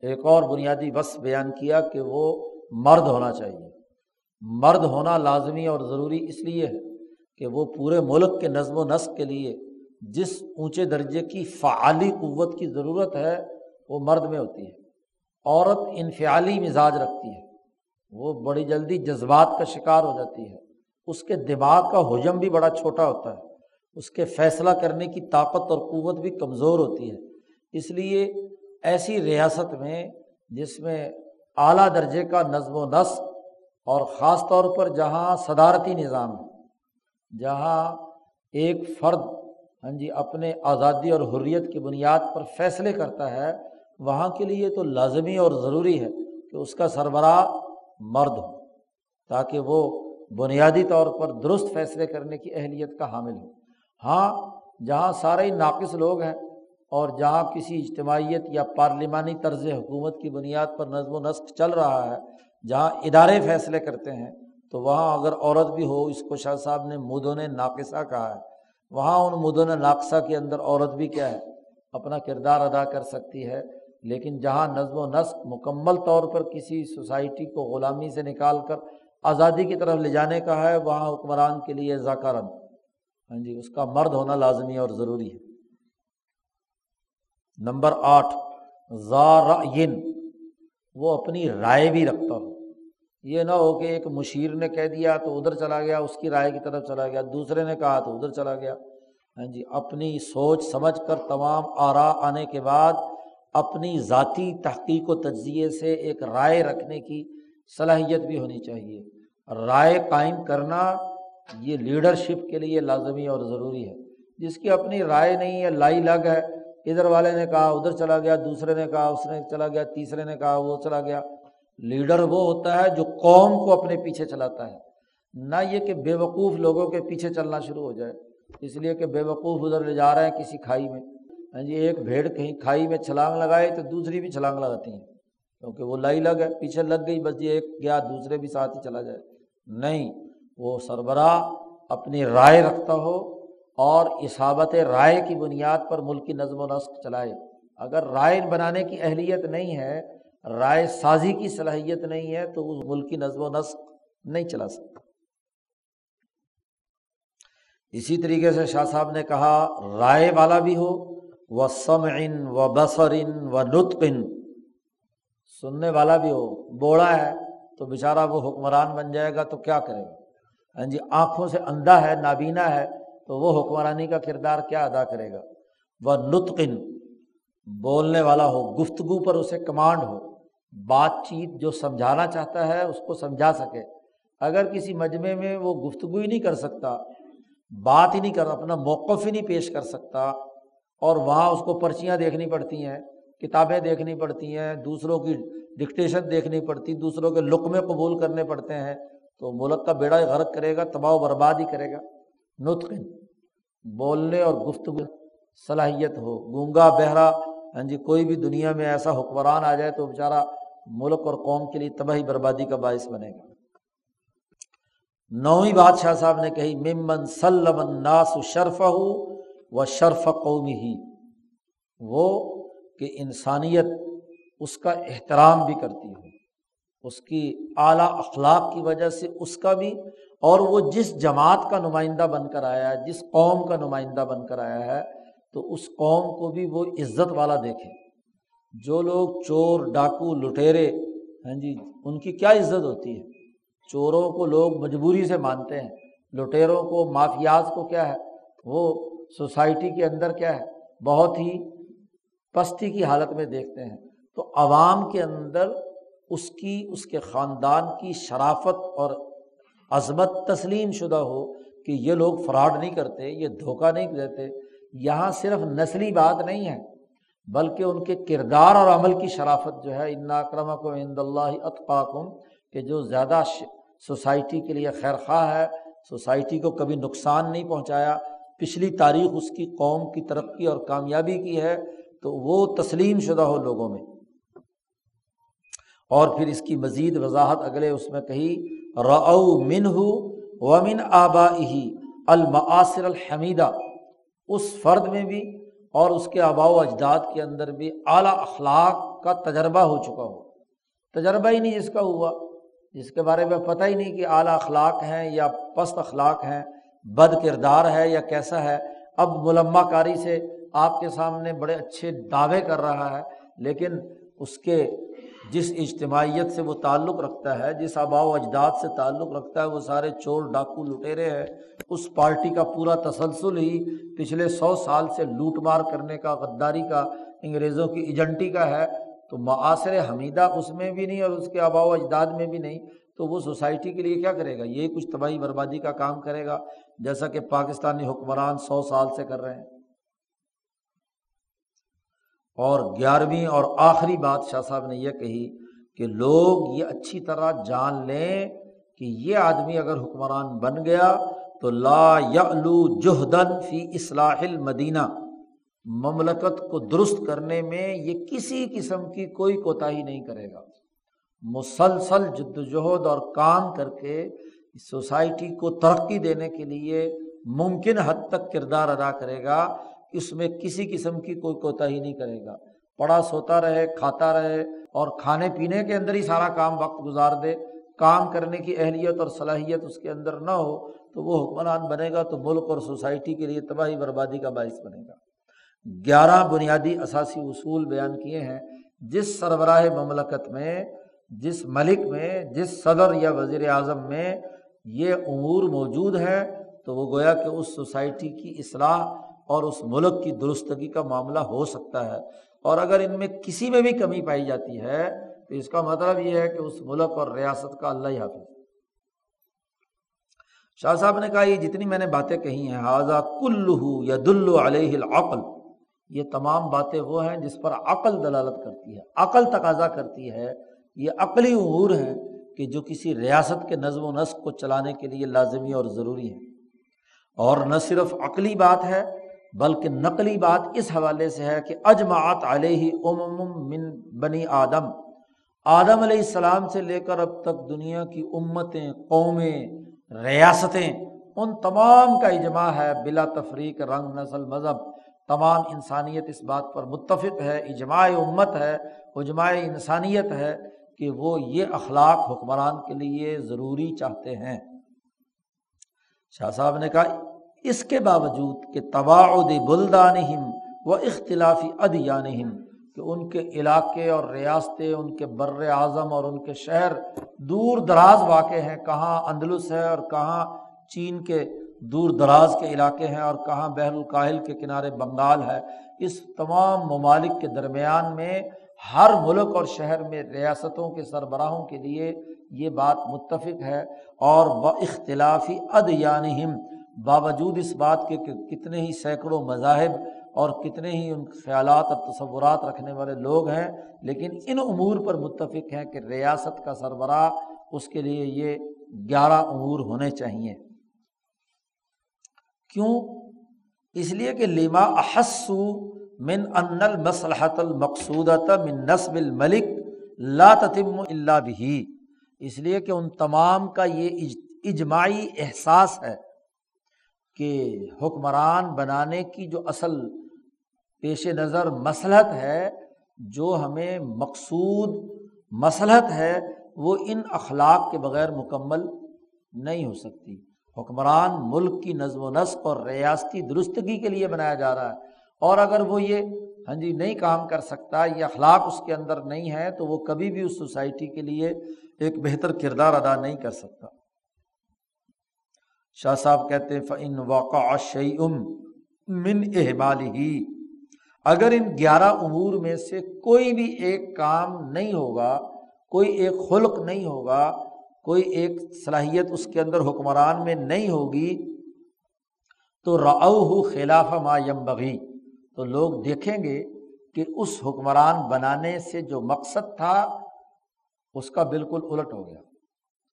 ایک اور بنیادی بس بیان کیا کہ وہ مرد ہونا چاہیے۔ مرد ہونا لازمی اور ضروری اس لیے ہے کہ وہ پورے ملک کے نظم و نسق کے لیے جس اونچے درجے کی فعالی قوت کی ضرورت ہے، وہ مرد میں ہوتی ہے۔ عورت انفعالی مزاج رکھتی ہے۔ وہ بڑی جلدی جذبات کا شکار ہو جاتی ہے۔ اس کے دماغ کا حجم بھی بڑا چھوٹا ہوتا ہے۔ اس کے فیصلہ کرنے کی طاقت اور قوت بھی کمزور ہوتی ہے۔ اس لیے ایسی ریاست میں، جس میں اعلیٰ درجے کا نظم و نسق اور خاص طور پر جہاں صدارتی نظام ہے، جہاں ایک فرد ہاں جی اپنے آزادی اور حریت کی بنیاد پر فیصلے کرتا ہے، وہاں کے لیے تو لازمی اور ضروری ہے کہ اس کا سربراہ مرد ہو، تاکہ وہ بنیادی طور پر درست فیصلے کرنے کی اہلیت کا حامل ہو۔ ہاں جہاں سارے ہی ناقص لوگ ہیں اور جہاں کسی اجتماعیت یا پارلیمانی طرز حکومت کی بنیاد پر نظم و نسق چل رہا ہے، جہاں ادارے فیصلے کرتے ہیں، تو وہاں اگر عورت بھی ہو، اس کو شاہ صاحب نے مدون ناقصہ کہا ہے۔ وہاں ان مدن ناقصہ کے اندر عورت بھی کیا ہے، اپنا کردار ادا کر سکتی ہے، لیکن جہاں نظم و نسق مکمل طور پر کسی سوسائٹی کو غلامی سے نکال کر آزادی کی طرف لے جانے کا ہے، وہاں حکمران کے لیے ذاکرن۔ ہاں جی اس کا مرد ہونا لازمی اور ضروری ہے۔ نمبر آٹھ، زارعین، وہ اپنی رائے بھی رکھتا ہو یہ نہ ہو کہ ایک مشیر نے کہہ دیا تو ادھر چلا گیا، اس کی رائے کی طرف چلا گیا، دوسرے نے کہا تو ادھر چلا گیا۔ ہاں جی اپنی سوچ سمجھ کر تمام آرا آنے کے بعد اپنی ذاتی تحقیق و تجزیے سے ایک رائے رکھنے کی صلاحیت بھی ہونی چاہیے۔ رائے قائم کرنا یہ لیڈرشپ کے لیے لازمی اور ضروری ہے۔ جس کی اپنی رائے نہیں ہے، لائی لگ ہے۔ ادھر والے نے کہا ادھر چلا گیا، دوسرے نے کہا اس نے چلا گیا، تیسرے نے کہا وہ چلا گیا۔ لیڈر وہ ہوتا ہے جو قوم کو اپنے پیچھے چلاتا ہے۔ نہ یہ کہ بے وقوف لوگوں کے پیچھے چلنا شروع ہو جائے۔ اس لیے کہ بے وقوف ادھر لے جا رہے ہیں کسی کھائی میں۔ ہاں جی ایک بھیڑ کہیں کھائی میں چھلانگ لگائے تو دوسری بھی چھلانگ لگاتی ہیں۔ کیونکہ وہ لائی لگ ہے، پیچھے لگ گئی، بس یہ ایک گیا دوسرے بھی ساتھ ہی چلا جائے۔ نہیں، وہ سربراہ اپنی رائے رکھتا ہو اور اصابت رائے کی بنیاد پر ملک کی نظم و نسق چلائے۔ اگر رائے بنانے کی اہلیت نہیں ہے رائے سازی کی صلاحیت نہیں ہے تو اس ملک کی نظم و نسق نہیں چلا سکتا۔ اسی طریقے سے شاہ صاحب نے کہا، رائے والا بھی ہو وہ سمعن و بسرن و نطقن سننے والا بھی ہو، بوڑھا ہے تو بےچارا وہ حکمران بن جائے گا تو کیا کرے گا؟ ہاں جی آنکھوں سے اندھا ہے، نابینا ہے تو وہ حکمرانی کا کردار کیا ادا کرے گا؟ وہ نطقن بولنے والا ہو، گفتگو پر اسے کمانڈ ہو۔ بات چیت جو سمجھانا چاہتا ہے، اس کو سمجھا سکے۔ اگر کسی مجمعے میں وہ گفتگو ہی نہیں کر سکتا، بات ہی نہیں کر، اپنا موقف ہی نہیں پیش کر سکتا، اور وہاں اس کو پرچیاں دیکھنی پڑتی ہیں، کتابیں دیکھنی پڑتی ہیں، دوسروں کی ڈکٹیشن دیکھنی پڑتی، دوسروں کے لقمے قبول کرنے پڑتے ہیں، تو ملک کا بیڑا غرق کرے گا، تباہ و برباد ہی کرے گا۔ نطق۔ بولنے اور گفتگو صلاحیت ہو۔ گونگا، بہرا۔ ہاں جی کوئی بھی دنیا میں ایسا حکمران آ جائے تو بیچارہ ملک اور قوم کے لیے تباہی بربادی کا باعث بنے گا۔ نویں بادشاہ صاحب نے کہی، ممن سلم الناس شرف ہو و شرف قومی ہی وہ کہ انسانیت اس کا احترام بھی کرتی ہو، اس کی اعلیٰ اخلاق کی وجہ سے اس کا بھی، اور وہ جس جماعت کا نمائندہ بن کر آیا ہے، جس قوم کا نمائندہ بن کر آیا ہے، تو اس قوم کو بھی وہ عزت والا دیکھے۔ جو لوگ چور، ڈاکو لٹیرے ہیں جی ان کی کیا عزت ہوتی ہے؟ چوروں کو لوگ مجبوری سے مانتے ہیں۔ لٹیروں کو، مافیاز کو کیا ہے؟ وہ سوسائٹی کے اندر کیا ہے؟ بہت ہی پستی کی حالت میں دیکھتے ہیں۔ تو عوام کے اندر اس کی، اس کے خاندان کی شرافت اور عظمت تسلیم شدہ ہو کہ یہ لوگ فراڈ نہیں کرتے، یہ دھوکہ نہیں دیتے۔ یہاں صرف نسلی بات نہیں ہے۔ بلکہ ان کے کردار اور عمل کی شرافت جو ہے ان اکرم کو عند اللہ اطقاکم کہ جو زیادہ سوسائٹی کے لیے خیر خواہ ہے، سوسائٹی کو کبھی نقصان نہیں پہنچایا۔ پچھلی تاریخ اس کی قوم کی ترقی اور کامیابی کی ہے، تو وہ تسلیم شدہ ہو لوگوں میں۔ اور پھر اس کی مزید وضاحت اگلے اس میں کہی رو من ہو ومن آبا ہی الحمیدہ اس فرد میں بھی اور اس کے آبا و اجداد کے اندر بھی اعلیٰ اخلاق کا تجربہ ہو چکا ہو۔ تجربہ ہی نہیں جس کا ہوا۔ جس کے بارے میں پتہ ہی نہیں کہ اعلیٰ اخلاق ہیں یا پست اخلاق ہیں، بد کردار ہے یا کیسا ہے۔ اب ملما کاری سے آپ کے سامنے بڑے اچھے دعوے کر رہا ہے، لیکن اس کے جس اجتماعیت سے وہ تعلق رکھتا ہے، جس آبا و اجداد سے تعلق رکھتا ہے، وہ سارے چور ڈاکو لٹیرے ہیں۔ اس پارٹی کا پورا تسلسل ہی پچھلے سو سال سے لوٹ مار کرنے کا، غداری کا، انگریزوں کی ایجنٹی کا ہے۔ تو معاصر حمیدہ اس میں بھی نہیں اور اس کے آبا و اجداد میں بھی نہیں۔ تو وہ سوسائٹی کے لیے کیا کرے گا؟ یہ کچھ تباہی بربادی کا کام کرے گا، جیسا کہ پاکستانی حکمران سو سال سے کر رہے ہیں۔ اور گیارہویں اور آخری بات شاہ صاحب نے یہ کہی کہ لوگ یہ اچھی طرح جان لیں کہ یہ آدمی اگر حکمران بن گیا تو لا یلو جوہدن فی اصلاح المدینہ۔ مملکت کو درست کرنے میں یہ کسی قسم کی کوئی کوتاہی نہیں کرے گا۔ مسلسل جد وجہد اور کام کر کے سوسائٹی کو ترقی دینے کے لیے ممکن حد تک کردار ادا کرے گا۔ اس میں کسی قسم کی کوئی کوتاہی نہیں کرے گا۔ پڑا سوتا رہے، کھاتا رہے اور کھانے پینے کے اندر ہی سارا کام وقت گزار دے۔ کام کرنے کی اہلیت اور صلاحیت اس کے اندر نہ ہو تو وہ حکمران بنے گا تو ملک اور سوسائٹی کے لیے تباہی بربادی کا باعث بنے گا۔ گیارہ بنیادی اثاثی اصول بیان کیے ہیں۔ جس سربراہ مملکت میں، جس ملک میں، جس صدر یا وزیر اعظم میں یہ امور موجود ہے تو وہ گویا کہ اس سوسائٹی کی اصلاح اور اس ملک کی درستگی کا معاملہ ہو سکتا ہے اور اگر ان میں کسی میں بھی کمی پائی جاتی ہے، تو اس کا مطلب یہ ہے کہ اس ملک اور ریاست کا اللہ ہی حافظ۔ شاہ صاحب نے کہا، یہ جتنی میں نے باتیں کہی ہیں حاضہ کلو یا دلو علیہ العقل۔ یہ تمام باتیں وہ ہیں جس پر عقل دلالت کرتی ہے، عقل تقاضا کرتی ہے۔ یہ عقلی امور ہیں کہ جو کسی ریاست کے نظم و نسق کو چلانے کے لیے لازمی اور ضروری ہے اور نہ صرف عقلی بات ہے بلکہ نقلی بات اس حوالے سے ہے کہ اجماعت علیہ امم من بنی آدم۔ آدم علیہ السلام سے لے کر اب تک دنیا کی امتیں، قومیں، ریاستیں، ان تمام کا اجماع ہے بلا تفریق، رنگ، نسل، مذہب۔ تمام انسانیت اس بات پر متفق ہے، اجماع امت ہے، اجماع انسانیت ہے کہ وہ یہ اخلاق حکمران کے لیے ضروری چاہتے ہیں۔ شاہ صاحب نے کہا اس کے باوجود کہ تباعد بلدان و اختلافی ادیانہم، کہ ان کے علاقے اور ریاستیں، ان کے بر اعظم اور ان کے شہر دور دراز واقع ہیں، کہاں اندلس ہے اور کہاں چین کے دور دراز کے علاقے ہیں اور کہاں بحر الکاہل کے کنارے بنگال ہے، اس تمام ممالک کے درمیان میں ہر ملک اور شہر میں ریاستوں کے سربراہوں کے لیے یہ بات متفق ہے اور ب اختلافی ادیانہم باوجود اس بات کے کہ کتنے ہی سینکڑوں مذاہب اور کتنے ہی ان خیالات اور تصورات رکھنے والے لوگ ہیں، لیکن ان امور پر متفق ہیں کہ ریاست کا سربراہ اس کے لیے یہ گیارہ امور ہونے چاہیے۔ کیوں؟ اس لیے کہ لما احسو من ان المصلحت المقصودت من نصب الملک لا تتم اللہ بھی اس لیے کہ ان تمام کا یہ اجماعی احساس ہے۔ کہ حکمران بنانے کی جو اصل پیش نظر مسلحت ہے، جو ہمیں مقصود مسلحت ہے، وہ ان اخلاق کے بغیر مکمل نہیں ہو سکتی۔ حکمران ملک کی نظم و نسق اور ریاستی درستگی کے لیے بنایا جا رہا ہے۔ اور اگر وہ یہ ہاں جی نہیں کام کر سکتا، یہ اخلاق اس کے اندر نہیں ہے تو وہ کبھی بھی اس سوسائٹی کے لیے ایک بہتر کردار ادا نہیں کر سکتا۔ شاہ صاحب کہتے ہیں فن واقع شعیم من احمال ہی اگر ان گیارہ امور میں سے کوئی بھی ایک کام نہیں ہوگا، کوئی ایک خلق نہیں ہوگا، کوئی ایک صلاحیت اس کے اندر حکمران میں نہیں ہوگی، تو راؤ خلاف ما یم بغی تو لوگ دیکھیں گے کہ اس حکمران بنانے سے جو مقصد تھا، اس کا بالکل الٹ ہو گیا۔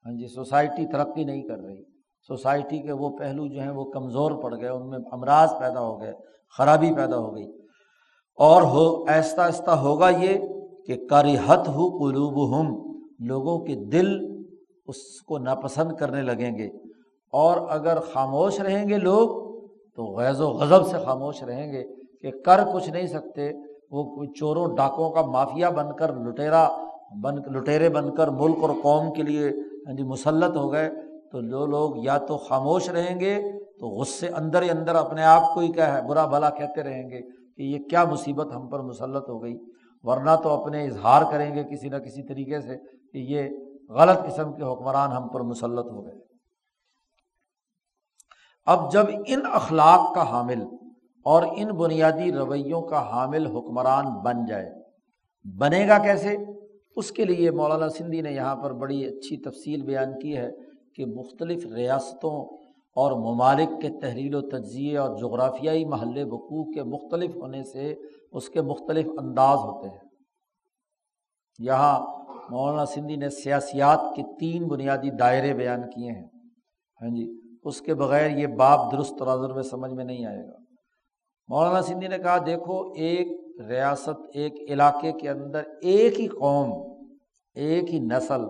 ہاں جی سوسائٹی ترقی نہیں کر رہی۔ سوسائٹی کے وہ پہلو جو ہیں وہ کمزور پڑ گئے، ان میں امراض پیدا ہو گئے، خرابی پیدا ہو گئی۔ اور ہو، ایستا ایستا ہوگا یہ کہ کریحت ہو قلوب ہم لوگوں کے دل اس کو ناپسند کرنے لگیں گے۔ اور اگر خاموش رہیں گے لوگ، تو غیظ و غضب سے خاموش رہیں گے کہ کر کچھ نہیں سکتے۔ وہ چوروں ڈاکوں کا مافیا بن کر لٹیرا، بن، لٹیرے بن کر ملک اور قوم کے لیے جی مسلط ہو گئے۔ تو جو لوگ یا تو خاموش رہیں گے تو غصے اندر ہی اندر اپنے آپ کو ہی کیا ہے، برا بھلا کہتے رہیں گے کہ یہ کیا مصیبت ہم پر مسلط ہو گئی۔ ورنہ تو اپنے اظہار کریں گے کسی نہ کسی طریقے سے کہ یہ غلط قسم کے حکمران ہم پر مسلط ہو گئے۔ اب جب ان اخلاق کا حامل اور ان بنیادی رویوں کا حامل حکمران بن جائے، بنے گا کیسے؟ اس کے لیے مولانا سندھی نے یہاں پر بڑی اچھی تفصیل بیان کی ہے۔ کہ مختلف ریاستوں اور ممالک کے تحریل و تجزیے اور جغرافیائی محل وقوع کے مختلف ہونے سے اس کے مختلف انداز ہوتے ہیں۔ یہاں مولانا سندھی نے سیاسیات کے تین بنیادی دائرے بیان کیے ہیں۔ ہاں جی اس کے بغیر یہ باپ درست تناظر میں سمجھ میں نہیں آئے گا۔ مولانا سندھی نے کہا، دیکھو، ایک ریاست، ایک علاقے کے اندر ایک ہی قوم، ایک ہی نسل،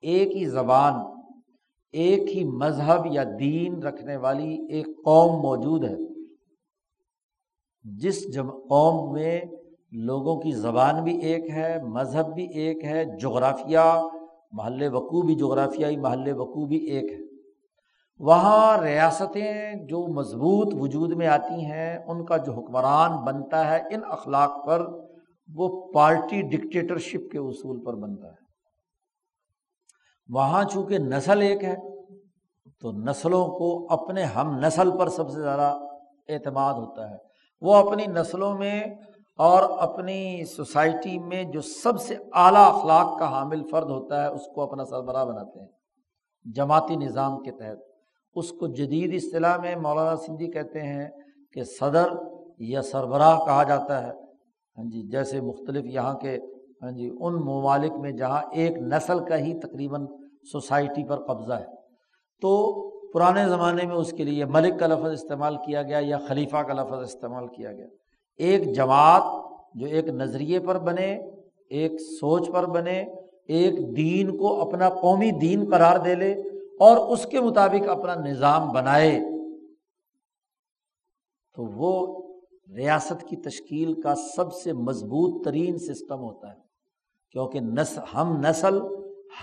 ایک ہی زبان ایک ہی مذہب یا دین رکھنے والی ایک قوم موجود ہے۔ جس قوم میں لوگوں کی زبان بھی ایک ہے، مذہب بھی ایک ہے، جغرافیہ، محل وقوع بھی جغرافیائی، محل وقوع بھی ایک ہے۔ وہاں ریاستیں جو مضبوط وجود میں آتی ہیں، ان کا جو حکمران بنتا ہے ان اخلاق پر، وہ پارٹی ڈکٹیٹرشپ کے اصول پر بنتا ہے۔ وہاں چونکہ نسل ایک ہے، تو نسلوں کو اپنے ہم نسل پر سب سے زیادہ اعتماد ہوتا ہے۔ وہ اپنی نسلوں میں اور اپنی سوسائٹی میں جو سب سے اعلیٰ اخلاق کا حامل فرد ہوتا ہے، اس کو اپنا سربراہ بناتے ہیں۔ جماعتی نظام کے تحت۔ اس کو جدید اصطلاح میں مولانا سندھی کہتے ہیں کہ صدر یا سربراہ کہا جاتا ہے۔ ہاں جی جیسے مختلف یہاں کے ہاں جی ان ممالک میں جہاں ایک نسل کا ہی تقریباً سوسائٹی پر قبضہ ہے۔ تو پرانے زمانے میں اس کے لیے ملک کا لفظ استعمال کیا گیا یا خلیفہ کا لفظ استعمال کیا گیا۔ ایک جماعت جو ایک نظریے پر بنے، ایک سوچ پر بنے، ایک دین کو اپنا قومی دین قرار دے لے اور اس کے مطابق اپنا نظام بنائے، تو وہ ریاست کی تشکیل کا سب سے مضبوط ترین سسٹم ہوتا ہے۔ کیونکہ نسل ہم نسل،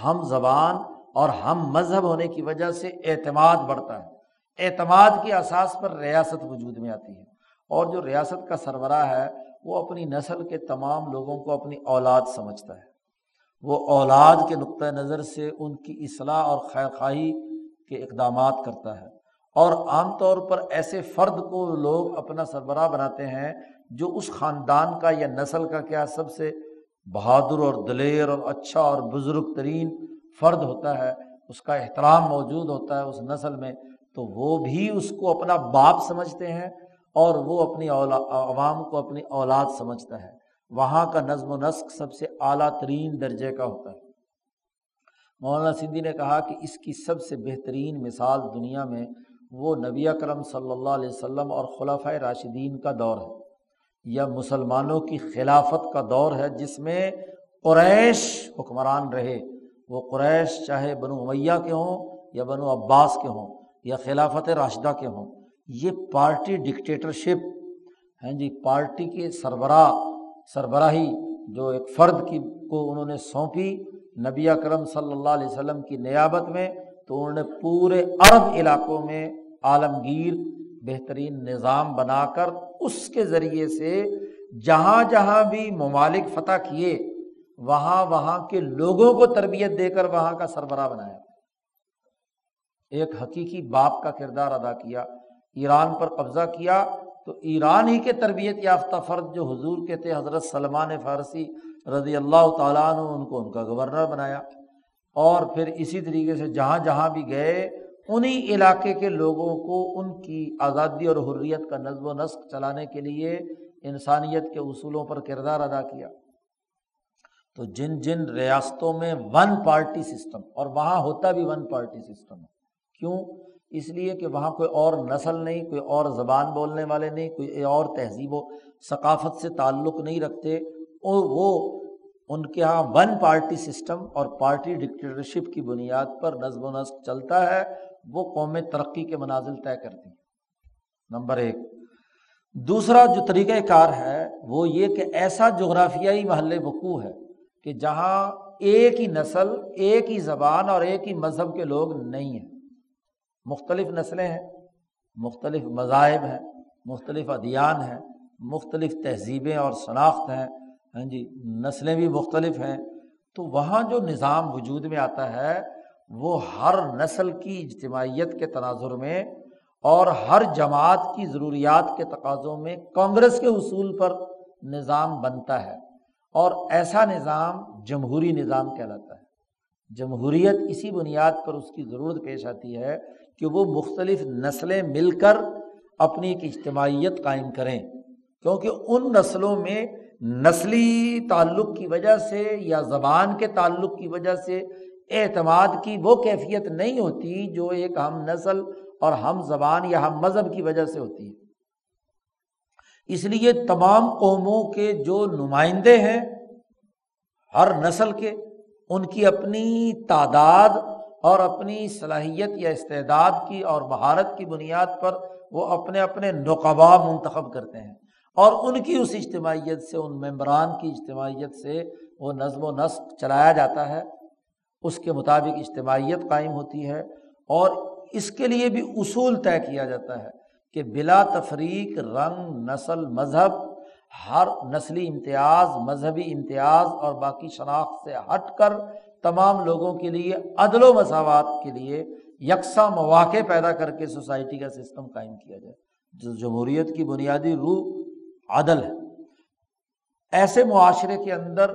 ہم زبان اور ہم مذہب ہونے کی وجہ سے اعتماد بڑھتا ہے۔ اعتماد کے اساس پر ریاست وجود میں آتی ہے۔ اور جو ریاست کا سربراہ ہے، وہ اپنی نسل کے تمام لوگوں کو اپنی اولاد سمجھتا ہے۔ وہ اولاد کے نقطۂ نظر سے ان کی اصلاح اور خیر خواہی کے اقدامات کرتا ہے۔ اور عام طور پر ایسے فرد کو لوگ اپنا سربراہ بناتے ہیں جو اس خاندان کا یا نسل کا کیا سب سے بہادر اور دلیر اور اچھا اور بزرگ ترین فرد ہوتا ہے، اس کا احترام موجود ہوتا ہے اس نسل میں، تو وہ بھی اس کو اپنا باپ سمجھتے ہیں اور وہ اپنی عوام کو اپنی اولاد سمجھتا ہے۔ وہاں کا نظم و نسق سب سے اعلیٰ ترین درجے کا ہوتا ہے۔ مولانا سندھی نے کہا کہ اس کی سب سے بہترین مثال دنیا میں وہ نبی اکرم صلی اللہ علیہ وسلم اور خلافۂ راشدین کا دور ہے۔ یا مسلمانوں کی خلافت کا دور ہے جس میں قریش حکمران رہے۔ وہ قریش چاہے بنو امیہ کے ہوں یا بنو عباس کے ہوں یا خلافت راشدہ کے ہوں، یہ پارٹی ڈکٹیٹرشپ ہیں جی پارٹی کے سربراہ، سربراہی جو ایک فرد کی کو انہوں نے سونپی نبی اکرم صلی اللہ علیہ وسلم کی نیابت میں، تو انہوں نے پورے عرب علاقوں میں عالمگیر بہترین نظام بنا کر اس کے ذریعے سے جہاں جہاں بھی ممالک فتح کیے، وہاں وہاں کے لوگوں کو تربیت دے کر وہاں کا سربراہ بنایا۔ ایک حقیقی باپ کا کردار ادا کیا، ایران پر قبضہ کیا، تو ایران ہی کے تربیت یافتہ فرد جو حضور کے تھے حضرت سلمان فارسی رضی اللہ تعالیٰ عنہ، ان کو ان کا گورنر بنایا۔ اور پھر اسی طریقے سے جہاں جہاں بھی گئے انہیں علاقے کے لوگوں کو ان کی آزادی اور حریت کا نظم و نسق چلانے کے لیے انسانیت کے اصولوں پر کردار ادا کیا۔ تو جن جن ریاستوں میں ون پارٹی سسٹم، اور وہاں ہوتا بھی ون پارٹی سسٹم۔ ہے کیوں؟ اس لیے کہ وہاں کوئی اور نسل نہیں، کوئی اور زبان بولنے والے نہیں، کوئی اور تہذیب و ثقافت سے تعلق نہیں رکھتے۔ اور وہ ان کے یہاں ون پارٹی سسٹم اور پارٹی ڈکٹیٹرشپ کی بنیاد پر نظم و نسق چلتا ہے۔ وہ قوم ترقی کے منازل طے کرتی ہیں نمبر ایک۔ دوسرا جو طریقۂ کار ہے، وہ یہ کہ ایسا جغرافیائی محل وقوع ہے کہ جہاں ایک ہی نسل، ایک ہی زبان اور ایک ہی مذہب کے لوگ نہیں ہیں۔ مختلف نسلیں ہیں، مختلف مذاہب ہیں، مختلف ادیان ہیں، مختلف تہذیبیں اور شناخت ہیں۔ ہاں جی نسلیں بھی مختلف ہیں۔ تو وہاں جو نظام وجود میں آتا ہے وہ ہر نسل کی اجتماعیت کے تناظر میں اور ہر جماعت کی ضروریات کے تقاضوں میں کانگریس کے اصول پر نظام بنتا ہے اور ایسا نظام جمہوری نظام کہلاتا ہے۔ جمہوریت اسی بنیاد پر اس کی ضرورت پیش آتی ہے کہ وہ مختلف نسلیں مل کر اپنی ایک اجتماعیت قائم کریں، کیونکہ ان نسلوں میں نسلی تعلق کی وجہ سے یا زبان کے تعلق کی وجہ سے اعتماد کی وہ کیفیت نہیں ہوتی جو ایک ہم نسل اور ہم زبان یا ہم مذہب کی وجہ سے ہوتی ہے۔ اس لیے تمام قوموں کے جو نمائندے ہیں، ہر نسل کے، ان کی اپنی تعداد اور اپنی صلاحیت یا استعداد کی اور مہارت کی بنیاد پر وہ اپنے اپنے نقبہ منتخب کرتے ہیں۔ اور ان کی اس اجتماعیت سے، ان ممبران کی اجتماعیت سے وہ نظم و نسق چلایا جاتا ہے۔ اس کے مطابق اجتماعیت قائم ہوتی ہے اور اس کے لیے بھی اصول طے کیا جاتا ہے کہ بلا تفریق رنگ، نسل، مذہب، ہر نسلی امتیاز، مذہبی امتیاز اور باقی شناخت سے ہٹ کر تمام لوگوں کے لیے، عدل و مساوات کے لیے یکساں مواقع پیدا کر کے سوسائٹی کا سسٹم قائم کیا جائے۔ جو جمہوریت کی بنیادی روح عدل ہے۔ ایسے معاشرے کے اندر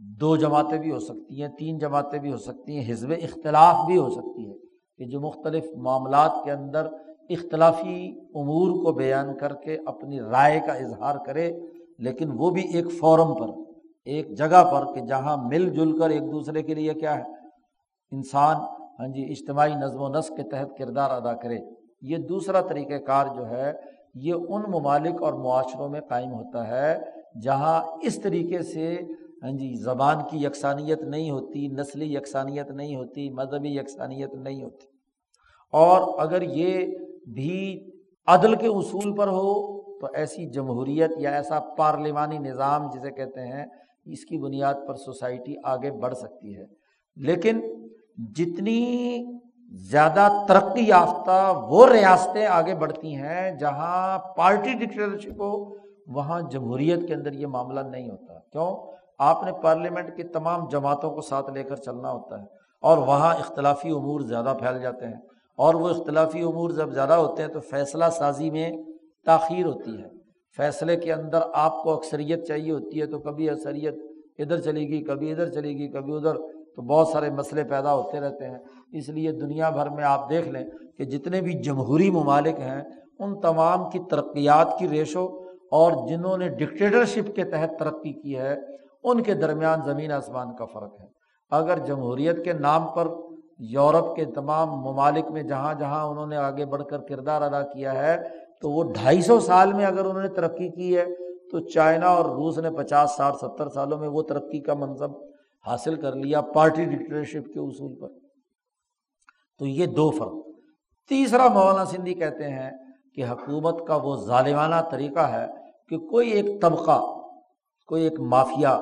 دو جماعتیں بھی ہو سکتی ہیں، تین جماعتیں بھی ہو سکتی ہیں، حزب اختلاف بھی ہو سکتی ہے کہ جو مختلف معاملات کے اندر اختلافی امور کو بیان کر کے اپنی رائے کا اظہار کرے، لیکن وہ بھی ایک فورم پر، ایک جگہ پر کہ جہاں مل جل کر ایک دوسرے کے لیے کیا ہے، انسان ہاں جی اجتماعی نظم و نسق کے تحت کردار ادا کرے۔ یہ دوسرا طریقۂ کار جو ہے، یہ ان ممالک اور معاشروں میں قائم ہوتا ہے جہاں اس طریقے سے ہاں جی زبان کی یکسانیت نہیں ہوتی، نسلی یکسانیت نہیں ہوتی، مذہبی یکسانیت نہیں ہوتی۔ اور اگر یہ بھی عدل کے اصول پر ہو، تو ایسی جمہوریت یا ایسا پارلیمانی نظام جسے کہتے ہیں، اس کی بنیاد پر سوسائٹی آگے بڑھ سکتی ہے۔ لیکن جتنی زیادہ ترقی یافتہ وہ ریاستیں آگے بڑھتی ہیں، جہاں پارٹی ڈکٹیٹرشپ ہو، وہاں جمہوریت کے اندر یہ معاملہ نہیں ہوتا۔ کیوں؟ آپ نے پارلیمنٹ کی تمام جماعتوں کو ساتھ لے کر چلنا ہوتا ہے اور وہاں اختلافی امور زیادہ پھیل جاتے ہیں اور وہ اختلافی امور جب زیادہ ہوتے ہیں تو فیصلہ سازی میں تاخیر ہوتی ہے۔ فیصلے کے اندر آپ کو اکثریت چاہیے ہوتی ہے تو کبھی اکثریت ادھر چلے گی، کبھی ادھر چلے گی، کبھی ادھر، تو بہت سارے مسئلے پیدا ہوتے رہتے ہیں۔ اس لیے دنیا بھر میں آپ دیکھ لیں کہ جتنے بھی جمہوری ممالک ہیں، ان تمام کی ترقیات کی ریشو اور جنہوں نے ڈکٹیٹرشپ کے تحت ترقی کی ہے ان کے درمیان زمین آسمان کا فرق ہے۔ اگر جمہوریت کے نام پر یورپ کے تمام ممالک میں جہاں جہاں انہوں نے آگے بڑھ کر کردار ادا کیا ہے، تو وہ ڈھائی سو سال میں اگر انہوں نے ترقی کی ہے، تو چائنا اور روس نے پچاس، ساٹھ، ستر سالوں میں وہ ترقی کا منصب حاصل کر لیا پارٹی ڈکٹیٹرشپ کے اصول پر۔ تو یہ دو فرق۔ تیسرا مولانا سندھی کہتے ہیں کہ حکومت کا وہ ظالمانہ طریقہ ہے کہ کوئی ایک طبقہ کوئی ایک مافیا،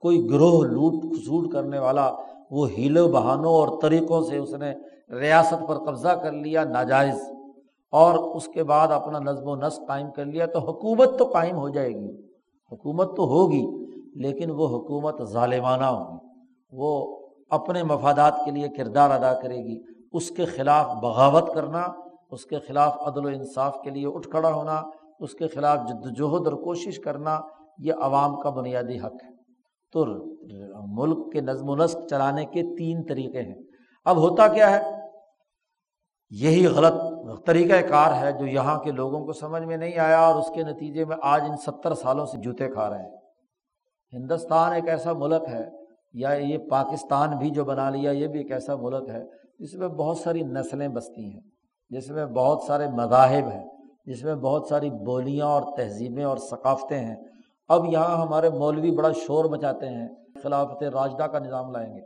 کوئی گروہ لوٹ کھسوٹ کرنے والا، وہ ہیلو بہانوں اور طریقوں سے اس نے ریاست پر قبضہ کر لیا، ناجائز۔ اور اس کے بعد اپنا نظم و نسق قائم کر لیا، تو حکومت تو قائم ہو جائے گی۔ حکومت تو ہوگی، لیکن وہ حکومت ظالمانہ ہوگی۔ وہ اپنے مفادات کے لیے کردار ادا کرے گی۔ اس کے خلاف بغاوت کرنا، اس کے خلاف عدل و انصاف کے لیے اٹھ کھڑا ہونا، اس کے خلاف جد وجہد اور کوشش کرنا یہ عوام کا بنیادی حق ہے۔ تو ملک کے نظم و نسق چلانے کے تین طریقے ہیں۔ اب ہوتا کیا ہے؟ یہی غلط طریقۂ کار ہے جو یہاں کے لوگوں کو سمجھ میں نہیں آیا اور اس کے نتیجے میں آج ان ستر سالوں سے جوتے کھا رہے ہیں۔ ہندوستان ایک ایسا ملک ہے یا یہ پاکستان بھی جو بنا لیا، یہ بھی ایک ایسا ملک ہے جس میں بہت ساری نسلیں بستی ہیں، جس میں بہت سارے مذاہب ہیں، جس میں بہت ساری بولیاں اور تہذیبیں اور ثقافتیں ہیں۔ اب یہاں ہمارے مولوی بڑا شور مچاتے ہیں، خلافت راشدہ کا نظام لائیں گے۔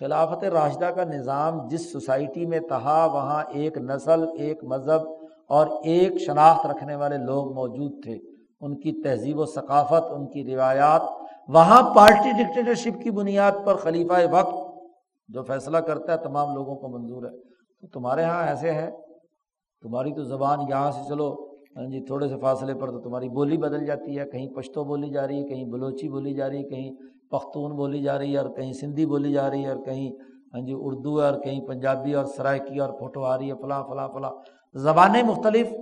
خلافت راشدہ کا نظام جس سوسائٹی میں تہا وہاں ایک نسل، ایک مذہب اور ایک شناخت رکھنے والے لوگ موجود تھے۔ ان کی تہذیب و ثقافت، ان کی روایات، وہاں پارٹی ڈکٹیٹرشپ کی بنیاد پر خلیفہ وقت جو فیصلہ کرتا ہے، تمام لوگوں کو منظور ہے۔ تو تمہارے یہاں ایسے ہے تمہاری تو زبان یہاں سے چلو۔ ہاں جی تھوڑے سے فاصلے پر تو تمہاری بولی بدل جاتی ہے۔ کہیں پشتو بولی جا رہی ہے، کہیں بلوچی بولی جا رہی ہے، کہیں پختون بولی جا رہی ہے اور کہیں سندھی بولی جا رہی ہے اور کہیں ہاں جی اردو ہے اور کہیں پنجابی اور سرائکی اور پھوٹواری ہے، فلاں فلاں فلاں۔ زبانیں مختلف،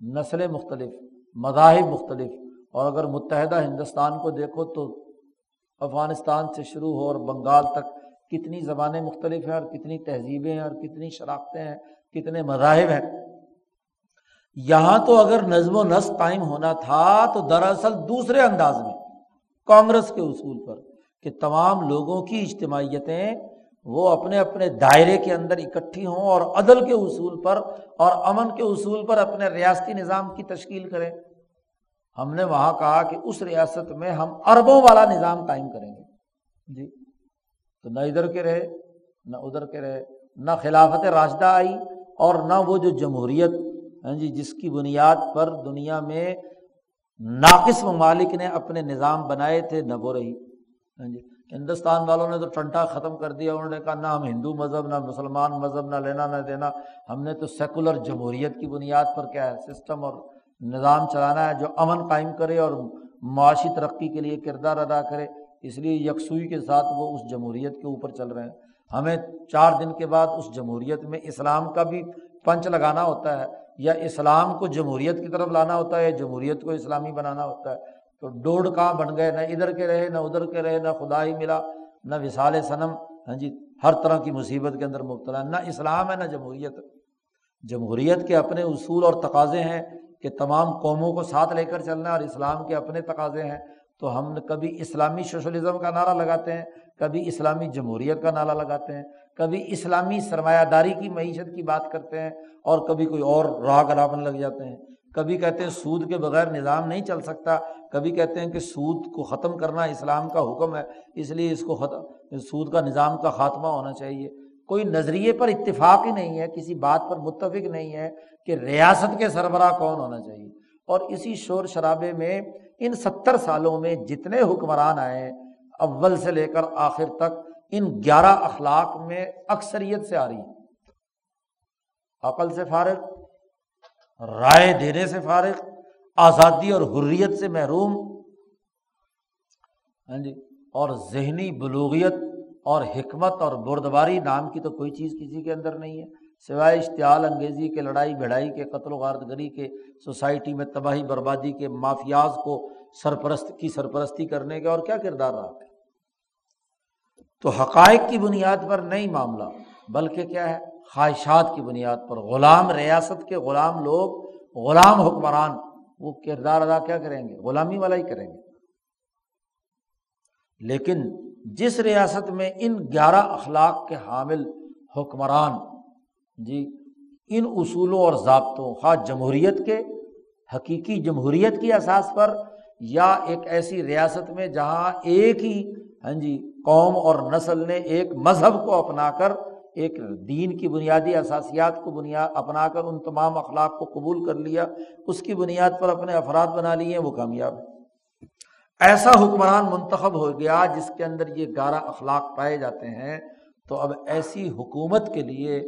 نسلیں مختلف، مذاہب مختلف۔ اور اگر متحدہ ہندوستان کو دیکھو تو افغانستان سے شروع ہو اور بنگال تک کتنی زبانیں مختلف ہیں اور کتنی تہذیبیں ہیں اور کتنی شراکتیں ہیں، کتنے مذاہب ہیں۔ یہاں تو اگر نظم و نسق قائم ہونا تھا تو دراصل دوسرے انداز میں کانگریس کے اصول پر کہ تمام لوگوں کی اجتماعیتیں وہ اپنے اپنے دائرے کے اندر اکٹھی ہوں اور عدل کے اصول پر اور امن کے اصول پر اپنے ریاستی نظام کی تشکیل کریں۔ ہم نے وہاں کہا کہ اس ریاست میں ہم اربوں والا نظام قائم کریں گے۔ جی۔ تو نہ ادھر کے رہے، نہ ادھر کے رہے، نہ خلافت راشدہ آئی اور نہ وہ جو جمہوریت ہاں جی جس کی بنیاد پر دنیا میں ناقص ممالک نے اپنے نظام بنائے تھے، نہ وہ رہی۔ ہاں جی ہندوستان والوں نے تو ٹنٹا ختم کر دیا، انہوں نے کہا نہ ہم ہندو مذہب، نہ مسلمان مذہب، نہ لینا، نہ دینا۔ ہم نے تو سیکولر جمہوریت کی بنیاد پر کیا ہے، سسٹم اور نظام چلانا ہے جو امن قائم کرے اور معاشی ترقی کے لیے کردار ادا کرے۔ اس لیے یکسوئی کے ساتھ وہ اس جمہوریت کے اوپر چل رہے ہیں۔ ہمیں چار دن کے بعد اس جمہوریت میں اسلام کا بھی پنچ لگانا ہوتا ہے۔ یا اسلام کو جمہوریت کی طرف لانا ہوتا ہے یا جمہوریت کو اسلامی بنانا ہوتا ہے۔ تو ڈوڑ کہاں بن گئے؟ نہ ادھر کے رہے، نہ ادھر کے رہے، نہ خدا ہی ملا، نہ وصال صنم۔ ہاں جی ہر طرح کی مصیبت کے اندر مبتلا۔ نہ اسلام ہے، نہ جمہوریت۔ جمہوریت کے اپنے اصول اور تقاضے ہیں کہ تمام قوموں کو ساتھ لے کر چلنا، اور اسلام کے اپنے تقاضے ہیں۔ تو ہم کبھی اسلامی سوشلزم کا نعرہ لگاتے ہیں، کبھی اسلامی جمہوریت کا نعرہ لگاتے ہیں۔ کبھی اسلامی سرمایہ داری کی معیشت کی بات کرتے ہیں اور کبھی کوئی اور راہ الاپنے لگ جاتے ہیں۔ کبھی کہتے ہیں سود کے بغیر نظام نہیں چل سکتا۔ کبھی کہتے ہیں کہ سود کو ختم کرنا اسلام کا حکم ہے، اس لیے اس کو ختم، سود کا نظام کا خاتمہ ہونا چاہیے۔ کوئی نظریے پر اتفاق ہی نہیں ہے، کسی بات پر متفق نہیں ہے کہ ریاست کے سربراہ کون ہونا چاہیے۔ اور اسی شور شرابے میں ان ستر سالوں میں جتنے حکمران آئے، اول سے لے کر آخر تک ان گیارہ اخلاق میں اکثریت سے آ رہی عقل سے فارغ، رائے دینے سے فارغ، آزادی اور حریت سے محروم۔ ہاں جی اور ذہنی بلوغیت اور حکمت اور بردباری نام کی تو کوئی چیز کسی کے اندر نہیں ہے۔ سوائے اشتعال انگیزی کے، لڑائی بھڑائی کے، قتل و غارتگری کے، سوسائٹی میں تباہی بربادی کے، مافیاز کو سرپرست، کی سرپرستی کرنے کے اور کیا کردار رہا؟ تو حقائق کی بنیاد پر نہیں معاملہ، بلکہ کیا ہے؟ خواہشات کی بنیاد پر۔ غلام ریاست کے غلام لوگ، غلام حکمران، وہ کردار ادا کیا کریں گے؟ غلامی والا ہی کریں گے۔ لیکن جس ریاست میں ان گیارہ اخلاق کے حامل حکمران جی ان اصولوں اور ضابطوں خاص جمہوریت کے، حقیقی جمہوریت کی اساس پر، یا ایک ایسی ریاست میں جہاں ایک ہی ہاں جی قوم اور نسل نے ایک مذہب کو اپنا کر، ایک دین کی بنیادی اثاسیات کو بنیاد اپنا کر ان تمام اخلاق کو قبول کر لیا، اس کی بنیاد پر اپنے افراد بنا لیے، وہ کامیاب ہے ایسا حکمران منتخب ہو گیا جس کے اندر یہ گارہ اخلاق پائے جاتے ہیں، تو اب ایسی حکومت کے لیے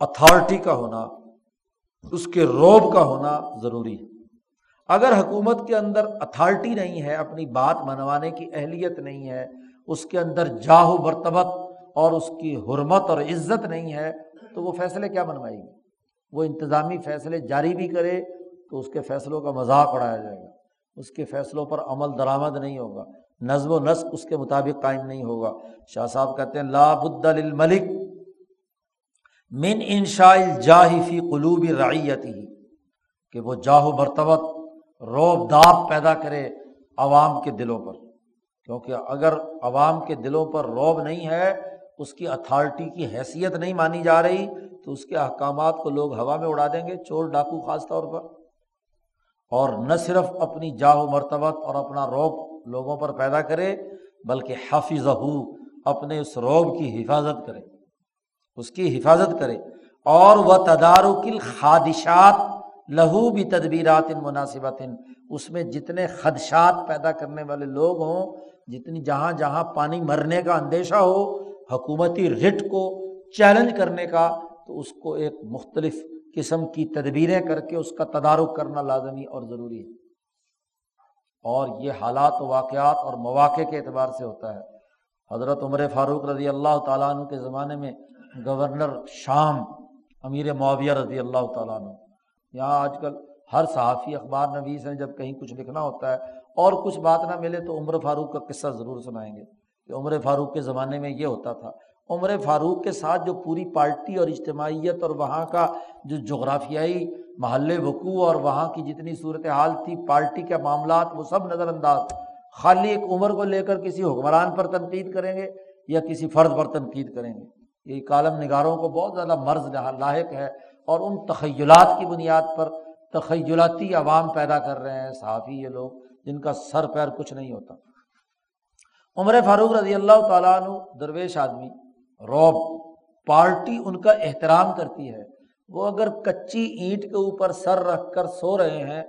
اتھارٹی کا ہونا، اس کے روب کا ہونا ضروری ہے۔ اگر حکومت کے اندر اتھارٹی نہیں ہے، اپنی بات منوانے کی اہلیت نہیں ہے، اس کے اندر جاہو برتبت اور اس کی حرمت اور عزت نہیں ہے، تو وہ فیصلے کیا بنوائے گی؟ وہ انتظامی فیصلے جاری بھی کرے تو اس کے فیصلوں کا مذاق اڑایا جائے گا۔ اس کے فیصلوں پر عمل درآمد نہیں ہوگا۔ نظم و نسق اس کے مطابق قائم نہیں ہوگا۔ شاہ صاحب کہتے ہیں، لا بد الملک من انشاء جاہی فی قلوب رعیت ہی کہ وہ جاہو برتبت روب داب پیدا کرے عوام کے دلوں پر۔ کیونکہ اگر عوام کے دلوں پر روب نہیں ہے، اس کی اتھارٹی کی حیثیت نہیں مانی جا رہی، تو اس کے احکامات کو لوگ ہوا میں اڑا دیں گے چور ڈاکو خاص طور پر۔ اور نہ صرف اپنی جاہ و مرتبت اور اپنا روب لوگوں پر پیدا کرے، بلکہ حافظ اپنے اس روب کی حفاظت کرے۔ اس کی حفاظت کرے۔ اور وہ تدارک الخادشات لہو بھی تدبیرات ان مناسبت اس میں جتنے خدشات پیدا کرنے والے لوگ ہوں، جتنی جہاں جہاں پانی مرنے کا اندیشہ ہو، حکومتی رٹ کو چیلنج کرنے کا، تو اس کو ایک مختلف قسم کی تدبیریں کر کے اس کا تدارک کرنا لازمی اور ضروری ہے۔ اور یہ حالات و واقعات اور مواقع کے اعتبار سے ہوتا ہے۔ حضرت عمر فاروق رضی اللہ تعالیٰ عنہ کے زمانے میں گورنر شام امیر معاویہ رضی اللہ تعالیٰ عنہ یہاں آج کل ہر صحافی اخبار نویس ہیں، جب کہیں کچھ لکھنا ہوتا ہے اور کچھ بات نہ ملے تو عمر فاروق کا قصہ ضرور سنائیں گے۔ کہ عمر فاروق کے زمانے میں یہ ہوتا تھا، عمر فاروق کے ساتھ جو پوری پارٹی اور اجتماعیت اور وہاں کا جو جغرافیائی محل وقوع اور وہاں کی جتنی صورت حال تھی، پارٹی کے معاملات، وہ سب نظر انداز خالی ایک عمر کو لے کر کسی حکمران پر تنقید کریں گے یا کسی فرد پر تنقید کریں گے؟ یہ کالم نگاروں کو بہت زیادہ مرض لاحق ہے اور ان تخیلات کی بنیاد پر تخیلاتی عوام پیدا کر رہے ہیں، صحافی یہ لوگ، جن کا سر پیر کچھ نہیں ہوتا۔ عمر فاروق رضی اللہ تعالیٰ عنہ درویش آدمی، روب، پارٹی ان کا احترام کرتی ہے۔ وہ اگر کچی اینٹ کے اوپر سر رکھ کر سو رہے ہیں،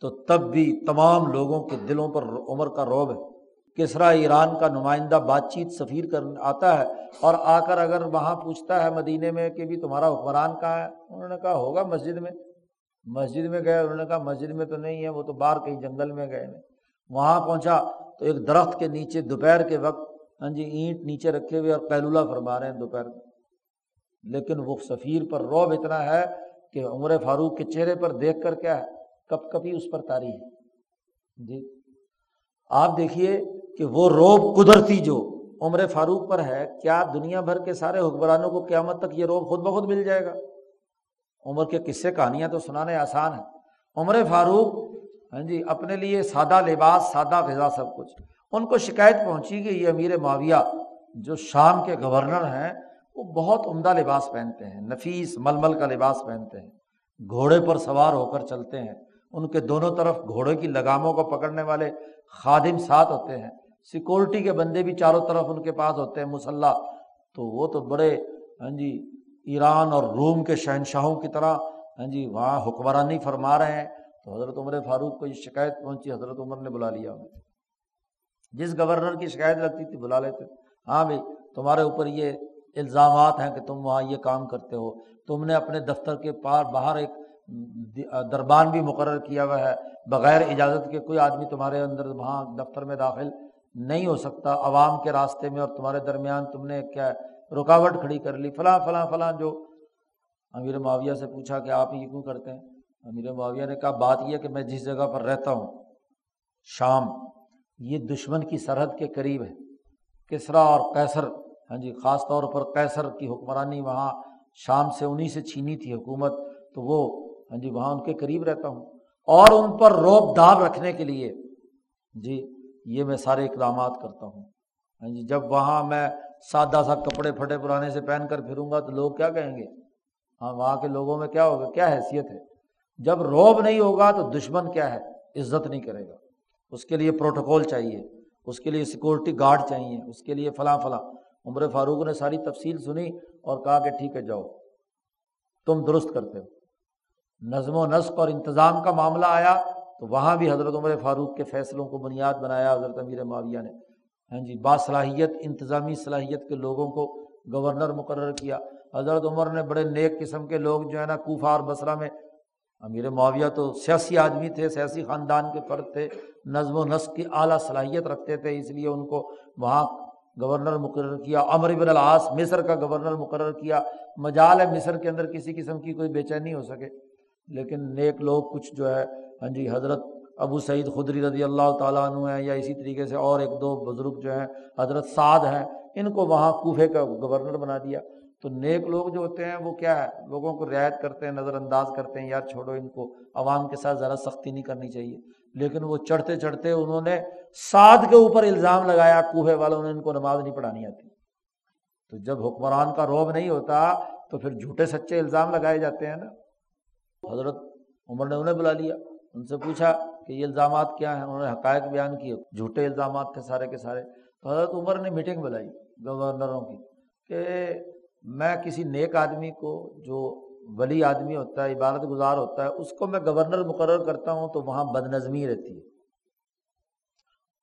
تو تب بھی تمام لوگوں کے دلوں پر عمر کا روب ہے۔ کسرا ایران کا نمائندہ بات چیت سفیر کر آتا ہے اور آ کر اگر وہاں پوچھتا ہے مدینے میں کہ بھی تمہارا حکمران کہاں ہے؟ انہوں نے کہا ہوگا مسجد میں۔ مسجد میں گئے، انہوں نے کہا مسجد میں تو نہیں ہے، وہ تو باہر کہیں جنگل میں گئے ہیں۔ وہاں پہنچا تو ایک درخت کے نیچے دوپہر کے وقت ہاں جی اینٹ نیچے رکھے ہوئے اور پہلولہ فرما رہے ہیں دوپہر لیکن وہ سفیر پر روب اتنا ہے کہ عمر فاروق کے چہرے پر دیکھ کر کیا ہے؟ کب کبھی اس پر تاری ہے۔ جی۔ آپ دیکھیے کہ وہ روب قدرتی جو عمر فاروق پر ہے، کیا دنیا بھر کے سارے حکمرانوں کو قیامت تک یہ روب خود بخود مل جائے گا؟ عمر کے قصے کہانیاں تو سنانے آسان ہیں۔ عمر فاروق ہاں جی اپنے لیے سادہ لباس، سادہ غذا سب کچھ۔ ان کو شکایت پہنچی کہ یہ امیر معاویہ جو شام کے گورنر ہیں، وہ بہت عمدہ لباس پہنتے ہیں۔ نفیس مل مل کا لباس پہنتے ہیں۔ گھوڑے پر سوار ہو کر چلتے ہیں۔ ان کے دونوں طرف گھوڑے کی لگاموں کو پکڑنے والے خادم ساتھ ہوتے ہیں۔ سیکورٹی کے بندے بھی چاروں طرف ان کے پاس ہوتے ہیں، مسلح۔ تو وہ تو بڑے ہاں جی ایران اور روم کے شہنشاہوں کی طرح ہاں جی وہاں حکمرانی فرما رہے ہیں۔ تو حضرت عمر فاروق کو یہ شکایت پہنچی، حضرت عمر نے بلا لیا۔ جس گورنر کی شکایت لگتی تھی، بلا لیتے۔ ہاں بھائی، تمہارے اوپر یہ الزامات ہیں کہ تم وہاں یہ کام کرتے ہو۔ تم نے اپنے دفتر کے پار، باہر ایک دربان بھی مقرر کیا ہوا ہے۔ بغیر اجازت کے کوئی آدمی تمہارے اندر وہاں دفتر میں داخل نہیں ہو سکتا عوام کے راستے میں اور تمہارے درمیان تم نے کیا رکاوٹ کھڑی کر لی، فلاں فلاں فلاں جو امیر معاویہ سے پوچھا کہ آپ یہ کیوں کرتے ہیں؟ امیر معاویہ نے کہا، بات یہ کہ میں جس جگہ پر رہتا ہوں، شام، یہ دشمن کی سرحد کے قریب ہے، کسرا اور کیسر ہاں جی خاص طور پر کیسر کی حکمرانی وہاں شام سے انہیں سے چھینی تھی حکومت، تو وہ ہاں جی وہاں ان کے قریب رہتا ہوں۔ اور ان پر روب داب رکھنے کے لیے جی یہ میں سارے اقدامات کرتا ہوں۔ ہاں جی جب وہاں میں سادہ سا کپڑے پھٹے پرانے سے پہن کر پھروں گا تو لوگ کیا کہیں گے؟ ہاں وہاں کے لوگوں میں کیا ہوگا؟ کیا حیثیت ہے؟ جب روب نہیں ہوگا تو دشمن کیا ہے؟ عزت نہیں کرے گا۔ اس کے لیے پروٹوکول چاہیے، اس کے لیے سیکورٹی گارڈ چاہیے، اس کے لیے فلاں فلاں۔ عمر فاروق نے ساری تفصیل سنی اور کہا کہ ٹھیک ہے، جاؤ۔ تم درست کرتے ہو۔ نظم و نسق اور انتظام کا معاملہ آیا۔ تو وہاں بھی حضرت عمر فاروق کے فیصلوں کو بنیاد بنایا، حضرت امیر معاویہ نے۔ ہاں جی باصلاحیت، انتظامی صلاحیت کے لوگوں کو گورنر مقرر کیا۔ حضرت عمر نے بڑے نیک قسم کے لوگ جو ہے نا، کوفہ اور بصرہ میں۔ امیر معاویہ تو سیاسی آدمی تھے، سیاسی خاندان کے فرد تھے، نظم و نسق کی اعلیٰ صلاحیت رکھتے تھے، اس لیے ان کو وہاں گورنر مقرر کیا۔ امر ابن العاص، مصر کا گورنر مقرر کیا۔ مجال ہے مصر کے اندر کسی قسم کی کوئی بے چینی ہو سکے۔ لیکن نیک لوگ کچھ جو ہے ہاں جی حضرت ابو سعید خدری رضی اللہ تعالیٰ عنہ ہیں یا اسی طریقے سے اور ایک دو بزرگ جو ہیں، حضرت سعد ہیں، ان کو وہاں کوفے کا گورنر بنا دیا۔ تو نیک لوگ جو ہوتے ہیں، وہ کیا ہے، لوگوں کو رعایت کرتے ہیں، نظر انداز کرتے ہیں، یار چھوڑو ان کو، عوام کے ساتھ ذرا سختی نہیں کرنی چاہیے۔ لیکن وہ چڑھتے چڑھتے انہوں نے سعد کے اوپر الزام لگایا کوفے والوں نے ان کو نماز نہیں پڑھانی آتی۔ تو جب حکمران کا روب نہیں ہوتا، تو پھر جھوٹے سچے الزام لگائے جاتے ہیں نا۔ حضرت عمر نے انہیں بلا لیا۔ ان سے پوچھا کہ یہ الزامات کیا ہیں؟ انہوں نے حقائق بیان کیے، جھوٹے الزامات تھے سارے کے سارے۔ تو حضرت عمر نے میٹنگ بلائی گورنروں کی کہ میں کسی نیک آدمی کو، جو ولی آدمی ہوتا ہے، عبادت گزار ہوتا ہے، اس کو میں گورنر مقرر کرتا ہوں تو وہاں بد نظمی رہتی ہے۔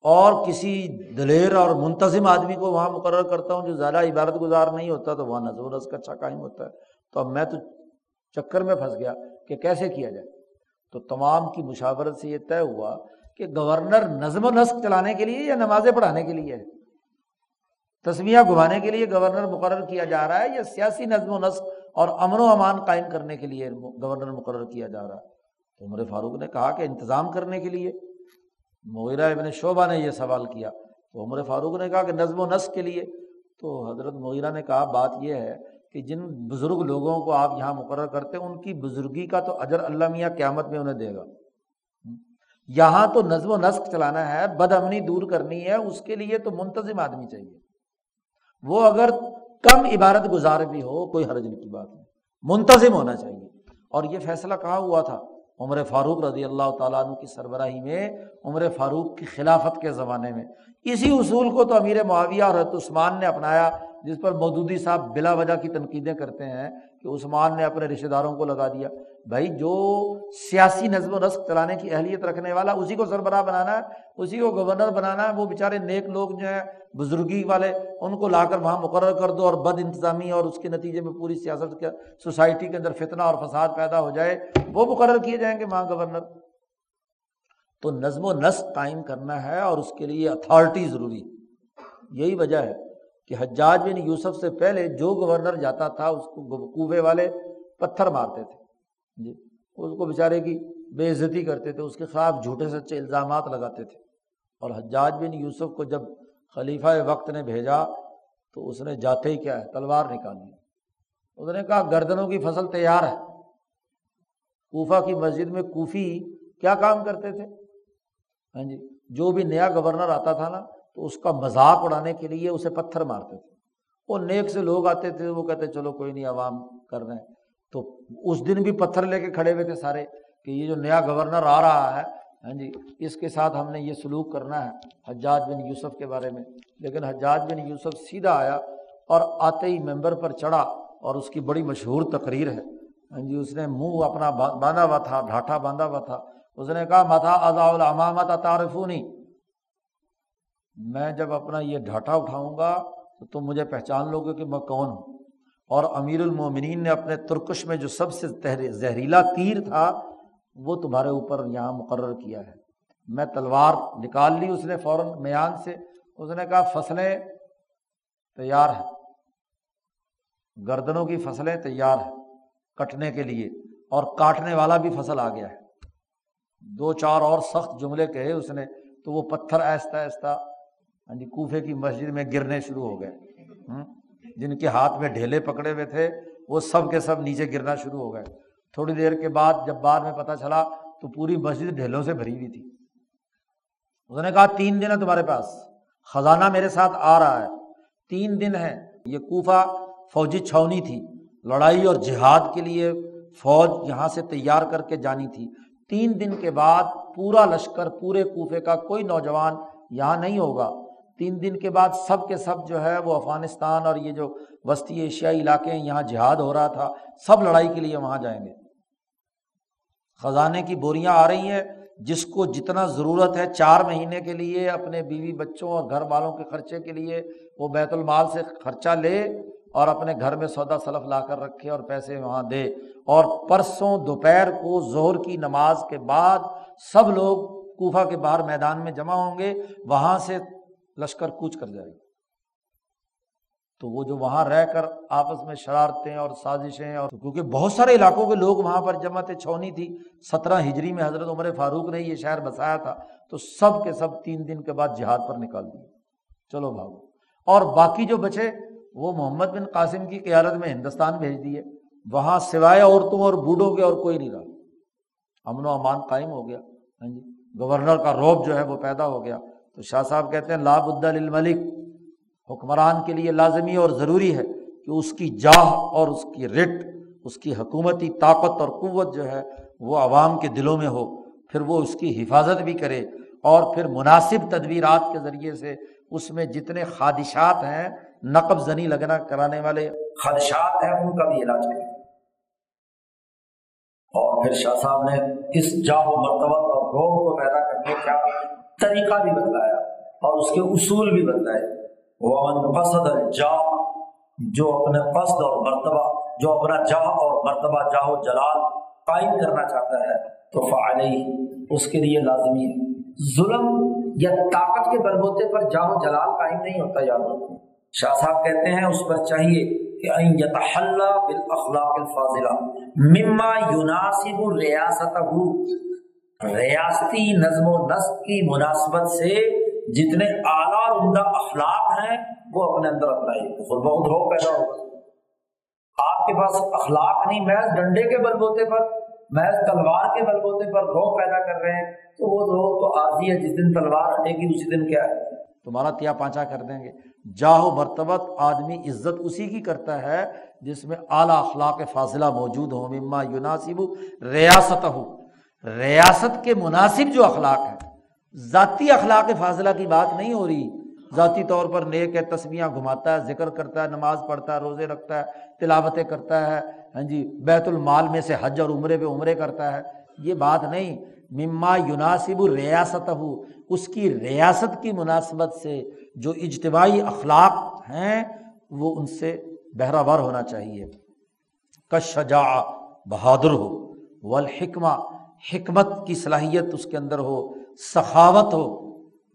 اور کسی دلیر اور منتظم آدمی کو وہاں مقرر کرتا ہوں جو زیادہ عبادت گزار نہیں ہوتا تو وہاں نظر و کا اچھا قائم ہوتا ہے۔ تو اب میں تو چکر میں پھنس گیا کہ کیسے کیا جائے؟ تو تمام کی مشاورت سے یہ طے ہوا کہ گورنر نظم و نسق چلانے کے لیے یا نمازیں پڑھانے کے لیے؟ ہے گھمانے کے لیے گورنر مقرر کیا جا رہا ہے یا سیاسی نظم و نسق اور امن و امان قائم کرنے کے لیے گورنر مقرر کیا جا رہا؟ ہے تو عمر فاروق نے کہا کہ انتظام کرنے کے لیے۔ مغیرہ ابن شعبہ نے یہ سوال کیا۔ تو عمر فاروق نے کہا کہ نظم و نسق کے لیے۔ تو حضرت مغیرہ نے کہا، بات یہ ہے کہ جن بزرگ لوگوں کو آپ یہاں مقرر کرتے ہیں، ان کی بزرگی کا تو اجر اللہ میاں قیامت میں انہیں دے گا۔ یہاں تو نظم و نسق چلانا ہے بد امنی دور کرنی ہے، اس کے لیے تو منتظم آدمی چاہیے۔ وہ اگر کم عبارت گزار بھی ہو، کوئی حرج کی بات نہیں۔ منتظم ہونا چاہیے۔ اور یہ فیصلہ کہاں ہوا تھا؟ عمر فاروق رضی اللہ تعالیٰ عنہ کی سربراہی میں، عمر فاروق کی خلافت کے زمانے میں۔ اسی اصول کو تو امیر معاویہ اور حضرت عثمان نے اپنایا۔ جس پر مودودی صاحب بلا وجہ کی تنقیدیں کرتے ہیں کہ عثمان نے اپنے رشتے داروں کو لگا دیا۔ بھائی، جو سیاسی نظم و نسق چلانے کی اہلیت رکھنے والا، اسی کو سربراہ بنانا ہے اسی کو گورنر بنانا ہے وہ بےچارے نیک لوگ جو ہیں، بزرگی والے، ان کو لا کر وہاں مقرر کر دو اور بد انتظامی اور اس کے نتیجے میں پوری سیاست کے، سوسائٹی کے اندر فتنہ اور فساد پیدا ہو جائے، وہ مقرر کیے جائیں گے وہاں گورنر۔ تو نظم و نسق قائم کرنا ہے اور اس کے لیے اتھارٹی ضروری۔ یہی وجہ ہے۔ کہ حجاج بن یوسف سے پہلے جو گورنر جاتا تھا، اس کو کوے والے پتھر مارتے تھے۔ جی اس کو بیچارے کی بے عزتی کرتے تھے، اس کے خلاف جھوٹے سچے الزامات لگاتے تھے۔ اور حجاج بن یوسف کو جب خلیفہ وقت نے بھیجا، تو اس نے جاتے ہی کیا ہے، تلوار نکالی اس نے کہا، گردنوں کی فصل تیار ہے۔ کوفہ کی مسجد میں کوفی کیا کام کرتے تھے؟ ہاں جی جو بھی نیا گورنر آتا تھا نا تو اس کا مذاق اڑانے کے لیے اسے پتھر مارتے تھے۔ وہ نیک سے لوگ آتے تھے، وہ کہتے، چلو کوئی نہیں، عوام کر رہے ہیں۔ تو اس دن بھی پتھر لے کے کھڑے ہوئے تھے سارے کہ یہ جو نیا گورنر آ رہا ہے ہاں جی اس کے ساتھ ہم نے یہ سلوک کرنا ہے حجاج بن یوسف کے بارے میں۔ لیکن حجاج بن یوسف سیدھا آیا اور آتے ہی ممبر پر چڑھا اور اس کی بڑی مشہور تقریر ہے۔ ہاں جی اس نے منہ اپنا باندھا ہوا تھا، ڈھاٹا باندھا ہوا تھا۔ اس نے کہا متا اضاء الامامت تعارفونی میں جب اپنا یہ ڈھاٹا اٹھاؤں گا تو تم مجھے پہچان لو گے کہ میں کون ہوں۔ اور امیر المومنین نے اپنے ترکش میں جو سب سے زہریلا تیر تھا، وہ تمہارے اوپر یہاں مقرر کیا ہے۔ میں تلوار نکال لی اس نے فوراً میان سے۔ اس نے کہا، فصلیں تیار ہیں۔ گردنوں کی فصلیں تیار ہیں کٹنے کے لیے۔ اور کاٹنے والا بھی فصل آ گیا ہے۔ دو چار اور سخت جملے کہے اس نے، تو وہ پتھر ایستا ایستا ہاں جی کوفے کی مسجد میں گرنے شروع ہو گئے۔ ہاں، جن کے ہاتھ میں ڈھیلے پکڑے ہوئے تھے، وہ سب کے سب نیچے گرنا شروع ہو گئے۔ تھوڑی دیر کے بعد جب بعد میں پتا چلا تو پوری مسجد ڈھیلوں سے بھری ہوئی تھی۔ اس نے کہا، تین دن ہے تمہارے پاس، خزانہ میرے ساتھ آ رہا ہے۔ تین دن ہے یہ کوفہ فوجی چھونی تھی۔ لڑائی اور جہاد کے لیے فوج یہاں سے تیار کر کے جانی تھی۔ تین دن کے بعد پورا لشکر، پورے کوفے کا کوئی نوجوان یہاں نہیں ہوگا۔ تین دن کے بعد سب کے سب جو ہے وہ افغانستان اور یہ جو وسطی ایشیائی علاقے ہیں، یہاں جہاد ہو رہا تھا۔ سب لڑائی کے لیے وہاں جائیں گے۔ خزانے کی بوریاں آ رہی ہیں، جس کو جتنا ضرورت ہے چار مہینے کے لیے اپنے بیوی بچوں اور گھر والوں کے خرچے کے لیے وہ بیت المال سے خرچہ لے اور اپنے گھر میں سودا سلف لا کر رکھے اور پیسے وہاں دے۔ اور پرسوں دوپہر کو زہر کی نماز کے بعد سب لوگ کوفہ کے باہر میدان میں جمع ہوں گے۔ وہاں سے لشکر کوچ کر جائے گا تو وہ جو وہاں رہ کر آپس میں شرارتیں اور سازشیں اور کیونکہ بہت سارے علاقوں کے لوگ وہاں پر جمع تھے، چھونی تھی، سترہ ہجری میں حضرت عمر فاروق نے یہ شہر بسایا تھا، تو سب کے سب تین دن کے بعد جہاد پر نکال دیے۔ چلو بھاگو۔ اور باقی جو بچے، وہ محمد بن قاسم کی قیادت میں ہندوستان بھیج دیے۔ وہاں سوائے عورتوں اور بوڑھوں کے اور کوئی نہیں رہا۔ امن و امان قائم ہو گیا۔ ہاں جی گورنر کا روب جو ہے وہ پیدا ہو گیا۔ تو شاہ صاحب کہتے ہیں لاب الملک حکمران کے لیے لازمی اور ضروری ہے کہ اس کی جاہ اور اس کی رٹ، اس کی حکومتی طاقت اور قوت جو ہے وہ عوام کے دلوں میں ہو، پھر وہ اس کی حفاظت بھی کرے اور پھر مناسب تدبیرات کے ذریعے سے اس میں جتنے خادشات ہیں، نقب زنی لگنا کرانے والے خدشات ہیں، ان کا بھی علاج کرے۔ اور پھر شاہ صاحب نے اس جاہ و مرتبہ اور روگ کو پیدا کرنے کا طریقہ بھی بتلایا اور اس کے اصول بھی بتلائے۔ وہ قصد جاہ جو اپنے قصد اور مرتبہ، جو اپنا جاہ اور مرتبہ جاہ و جلال قائم کرنا چاہتا ہے، تو فعلی اس کے لیے لازمی ہے۔ ظلم یا طاقت کے بلبوتے پر جاہ و جلال قائم نہیں ہوتا، یاد رکھو۔ شاہ صاحب کہتے ہیں، اس پر چاہیے کہ یتحلہ بالاخلاق الفاضلہ مما يناسب ریاستہ ریاستی نظم و نسق کی مناسبت سے جتنے اعلیٰ عمدہ اخلاق ہیں، وہ اپنے اندر اپنائے خود بہت روک پیدا ہوگا آپ کے پاس اخلاق نہیں، محض ڈنڈے کے بل بوتے پر، محض تلوار کے بل بوتے پر روک پیدا کر رہے ہیں۔ تو وہ روک تو عارضی ہے، جس دن تلوار ہٹے گی، اسی دن کیا ہے؟ تمہارا تیا پانچا کر دیں گے۔ جاہو مرتبت آدمی عزت اسی کی کرتا ہے جس میں اعلیٰ اخلاق فاصلہ موجود ہو مما یوناسب ریاست ہو ریاست کے مناسب جو اخلاق ہے ذاتی اخلاق فاضلہ کی بات نہیں ہو رہی۔ ذاتی طور پر نیک ہے تسمیاں گھماتا ہے، ذکر کرتا ہے، نماز پڑھتا ہے، روزے رکھتا ہے، تلاوتیں کرتا ہے ہاں جی بیت المال میں سے حج اور عمرے پہ عمرے کرتا ہے۔ یہ بات نہیں۔ مما یوناسب ریاست ہو اس کی ریاست کی مناسبت سے جو اجتماعی اخلاق ہیں، وہ ان سے بہراور ہونا چاہیے۔ کشجا بہادر ہو۔ والحکمہ حکمت کی صلاحیت اس کے اندر ہو، سخاوت ہو،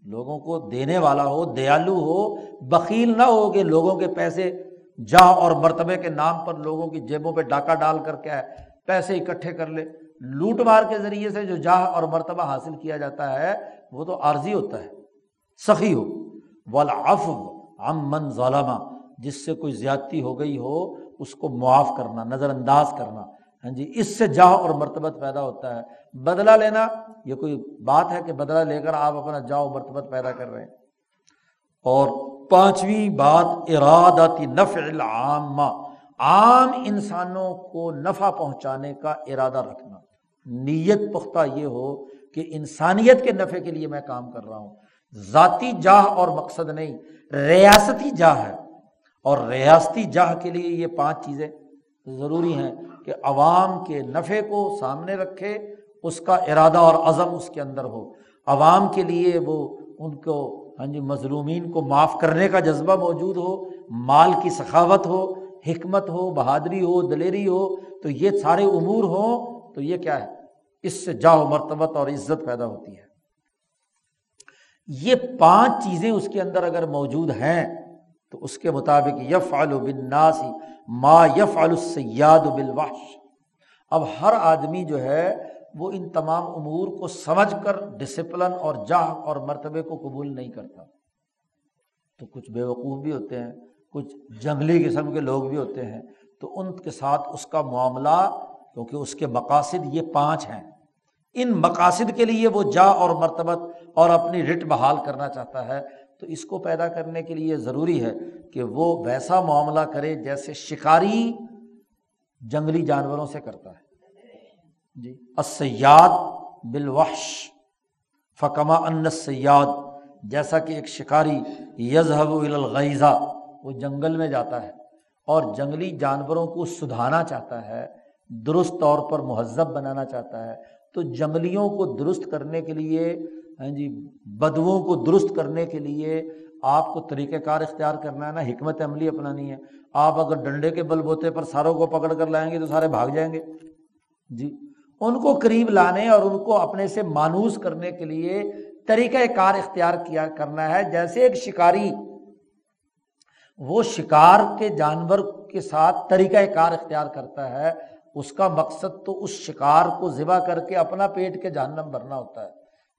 لوگوں کو دینے والا ہو، دیالو ہو بکیل نہ ہو کہ لوگوں کے پیسے جاہ اور مرتبے کے نام پر لوگوں کی جیبوں پہ ڈاکہ ڈال کر کے پیسے اکٹھے کر لے۔ لوٹ مار کے ذریعے سے جو جاہ اور مرتبہ حاصل کیا جاتا ہے، وہ تو عارضی ہوتا ہے، سخی ہو۔ ولاف امن ظالمہ جس سے کوئی زیادتی ہو گئی ہو، اس کو معاف کرنا نظر انداز کرنا۔ ہاں جی اس سے جاہ اور مرتبت پیدا ہوتا ہے۔ بدلا لینا، یہ کوئی بات ہے کہ بدلا لے کر آپ اپنا جاؤ مرتبت پیدا کر رہے ہیں۔ اور پانچویں بات ارادتی نفع العامہ۔ عام انسانوں کو نفع پہنچانے کا ارادہ رکھنا۔ نیت پختہ یہ ہو کہ انسانیت کے نفع کے لیے میں کام کر رہا ہوں۔ ذاتی جاہ اور مقصد نہیں، ریاستی جاہ ہے۔ اور ریاستی جاہ کے لیے یہ پانچ چیزیں ضروری ہیں کہ عوام کے نفع کو سامنے رکھے اس کا ارادہ اور عزم اس کے اندر ہو۔ عوام کے لیے وہ ان کو ہاں جی مظلومین کو معاف کرنے کا جذبہ موجود ہو، مال کی سخاوت ہو، حکمت ہو، بہادری ہو، دلیری ہو، تو یہ سارے امور ہوں تو یہ کیا ہے؟ اس سے جاؤ، مرتبت اور عزت پیدا ہوتی ہے۔ یہ پانچ چیزیں اس کے اندر اگر موجود ہیں تو اس کے مطابق یف آلو بن ما یف السیاد بالوحش۔ اب ہر آدمی جو ہے وہ ان تمام امور کو سمجھ کر ڈسپلن اور جاہ اور مرتبے کو قبول نہیں کرتا۔ تو کچھ بے وقوف بھی ہوتے ہیں، کچھ جنگلی قسم کے لوگ بھی ہوتے ہیں۔ تو ان کے ساتھ اس کا معاملہ، کیونکہ اس کے مقاصد یہ پانچ ہیں۔ ان مقاصد کے لیے وہ جا اور مرتبت اور اپنی رٹ بحال کرنا چاہتا ہے۔ تو اس کو پیدا کرنے کے لیے ضروری ہے کہ وہ ویسا معاملہ کرے جیسے شکاری جنگلی جانوروں سے کرتا ہے۔ جی۔ اسیاد بالوحش، فکما ان سیاد جیسا کہ ایک شکاری یزہب الغیزہ وہ جنگل میں جاتا ہے اور جنگلی جانوروں کو سدھانا چاہتا ہے، درست طور پر مہذب بنانا چاہتا ہے۔ تو جنگلیوں کو درست کرنے کے لیے ہاں جی بدوؤں کو درست کرنے کے لیے آپ کو طریقہ کار اختیار کرنا ہے نا حکمت عملی اپنانی ہے۔ آپ اگر ڈنڈے کے بل بوتے پر ساروں کو پکڑ کر لائیں گے تو سارے بھاگ جائیں گے۔ جی۔ ان کو قریب لانے اور ان کو اپنے سے مانوس کرنے کے لیے طریقہ کار اختیار کیا کرنا ہے۔ جیسے ایک شکاری، وہ شکار کے جانور کے ساتھ طریقہ کار اختیار کرتا ہے۔ اس کا مقصد تو اس شکار کو ذبح کر کے اپنا پیٹ کے جہنم بھرنا ہوتا ہے۔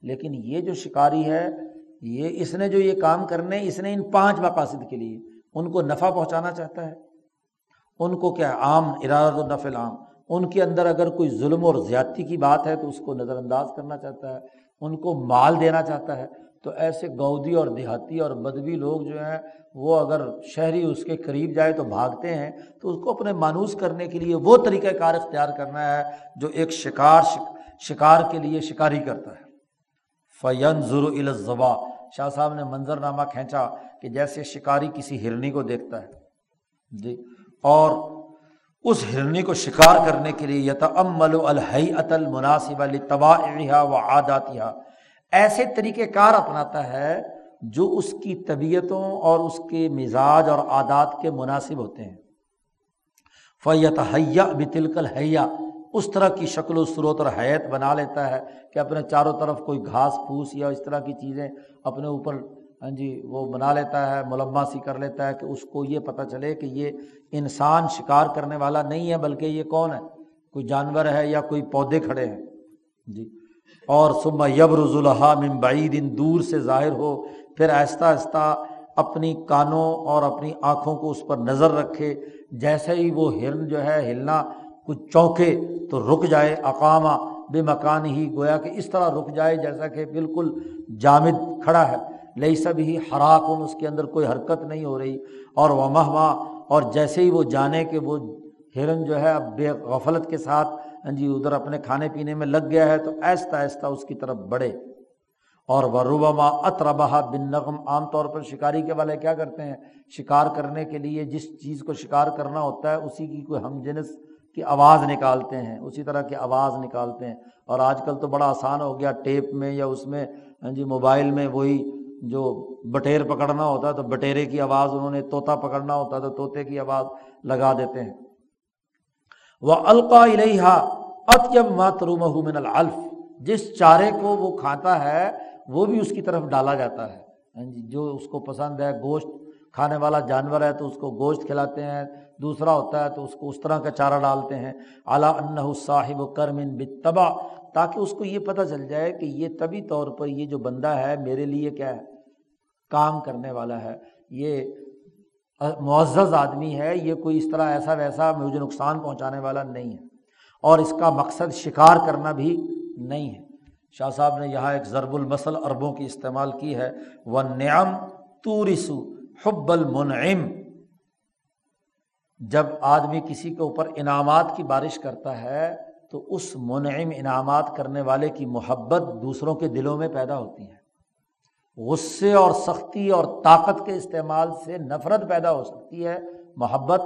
لیکن یہ جو شکاری ہے، یہ اس نے جو یہ کام کرنے، اس نے ان پانچ مقاصد کے لیے، ان کو نفع پہنچانا چاہتا ہے۔ ان کو کیا عام، ارادہ و نفل عام ان کے اندر اگر کوئی ظلم اور زیادتی کی بات ہے تو اس کو نظر انداز کرنا چاہتا ہے، ان کو مال دینا چاہتا ہے۔ تو ایسے گودی اور دیہاتی اور بدوی لوگ جو ہیں، وہ اگر شہری اس کے قریب جائے تو بھاگتے ہیں۔ تو اس کو اپنے مانوس کرنے کے لیے وہ طریقۂ کار اختیار کرنا ہے جو ایک شکار شکار کے لیے شکاری کرتا ہے۔ فین ضرو الزبا شاہ صاحب نے منظر نامہ کھینچا کہ جیسے شکاری کسی ہرنی کو دیکھتا ہے۔ جی اور اس ہرنی کو شکار کرنے کے لیے یت امل الحی عطل و عاداتیہ ایسے طریقۂ کار اپناتا ہے جو اس کی طبیعتوں اور اس کے مزاج اور عادات کے مناسب ہوتے ہیں۔ فیت حیا بتلکل حیا اس طرح کی شکل و صورت اور حیت بنا لیتا ہے کہ اپنے چاروں طرف کوئی گھاس پھوس یا اس طرح کی چیزیں اپنے اوپر ہاں جی وہ بنا لیتا ہے ملما سی کر لیتا ہے کہ اس کو یہ پتہ چلے کہ یہ انسان شکار کرنے والا نہیں ہے، بلکہ یہ کون ہے؟ کوئی جانور ہے یا کوئی پودے کھڑے ہیں۔ جی۔ اور صبح یبر ضلع ممبعید ان دور سے ظاہر ہو، پھر آہستہ آہستہ اپنی کانوں اور اپنی آنکھوں کو اس پر نظر رکھے، جیسے ہی وہ ہرن جو ہے، ہلنا کچھ چونکے تو رک جائے، اقامہ بے مکان ہی گویا کہ اس طرح رک جائے جیسا کہ بالکل جامد کھڑا ہے۔ لئی سب ہی ہراکن اس کے اندر کوئی حرکت نہیں ہو رہی اور وہ مہما اور جیسے ہی وہ جانے کہ وہ ہرن جو ہے اب بے غفلت کے ساتھ ہاں جی ادھر اپنے کھانے پینے میں لگ گیا ہے تو آہستہ آہستہ اس کی طرف بڑھے۔ اور وربما اطربہ بن نغم عام طور پر شکاری کے والے کیا کرتے ہیں؟ شکار کرنے کے لیے جس چیز کو شکار کرنا ہوتا ہے، اسی کی کوئی ہم جنس کی آواز نکالتے ہیں۔ اسی طرح کی آواز نکالتے ہیں۔ اور آج کل تو بڑا آسان ہو گیا ٹیپ میں یا اس میں ہاں جی موبائل میں وہی جو بٹیر پکڑنا ہوتا ہے تو بٹیرے کی آواز انہوں نے، طوطا پکڑنا ہوتا ہے تو طوطے کی آواز لگا دیتے ہیں۔ وہ القا الحا اطیب ماتروم من الف جس چارے کو وہ کھاتا ہے، وہ بھی اس کی طرف ڈالا جاتا ہے۔ ہاں جی، جو اس کو پسند ہے، گوشت کھانے والا جانور ہے تو اس کو گوشت کھلاتے ہیں۔ دوسرا ہوتا ہے تو اس کو اس طرح کا چارہ ڈالتے ہیں۔ اعلیٰ انّ کام کرنے والا ہے۔ یہ معزز آدمی ہے، یہ کوئی اس طرح ایسا ویسا مجھے نقصان پہنچانے والا نہیں ہے۔ اور اس کا مقصد شکار کرنا بھی نہیں ہے۔ شاہ صاحب نے یہاں ایک ضرب المسل عربوں کی استعمال کی ہے۔ وہ نعم تورسو حب المنعم۔ جب آدمی کسی کے اوپر انعامات کی بارش کرتا ہے، تو اس منعم انعامات کرنے والے کی محبت دوسروں کے دلوں میں پیدا ہوتی ہے۔ غصے اور سختی اور طاقت کے استعمال سے نفرت پیدا ہو سکتی ہے، محبت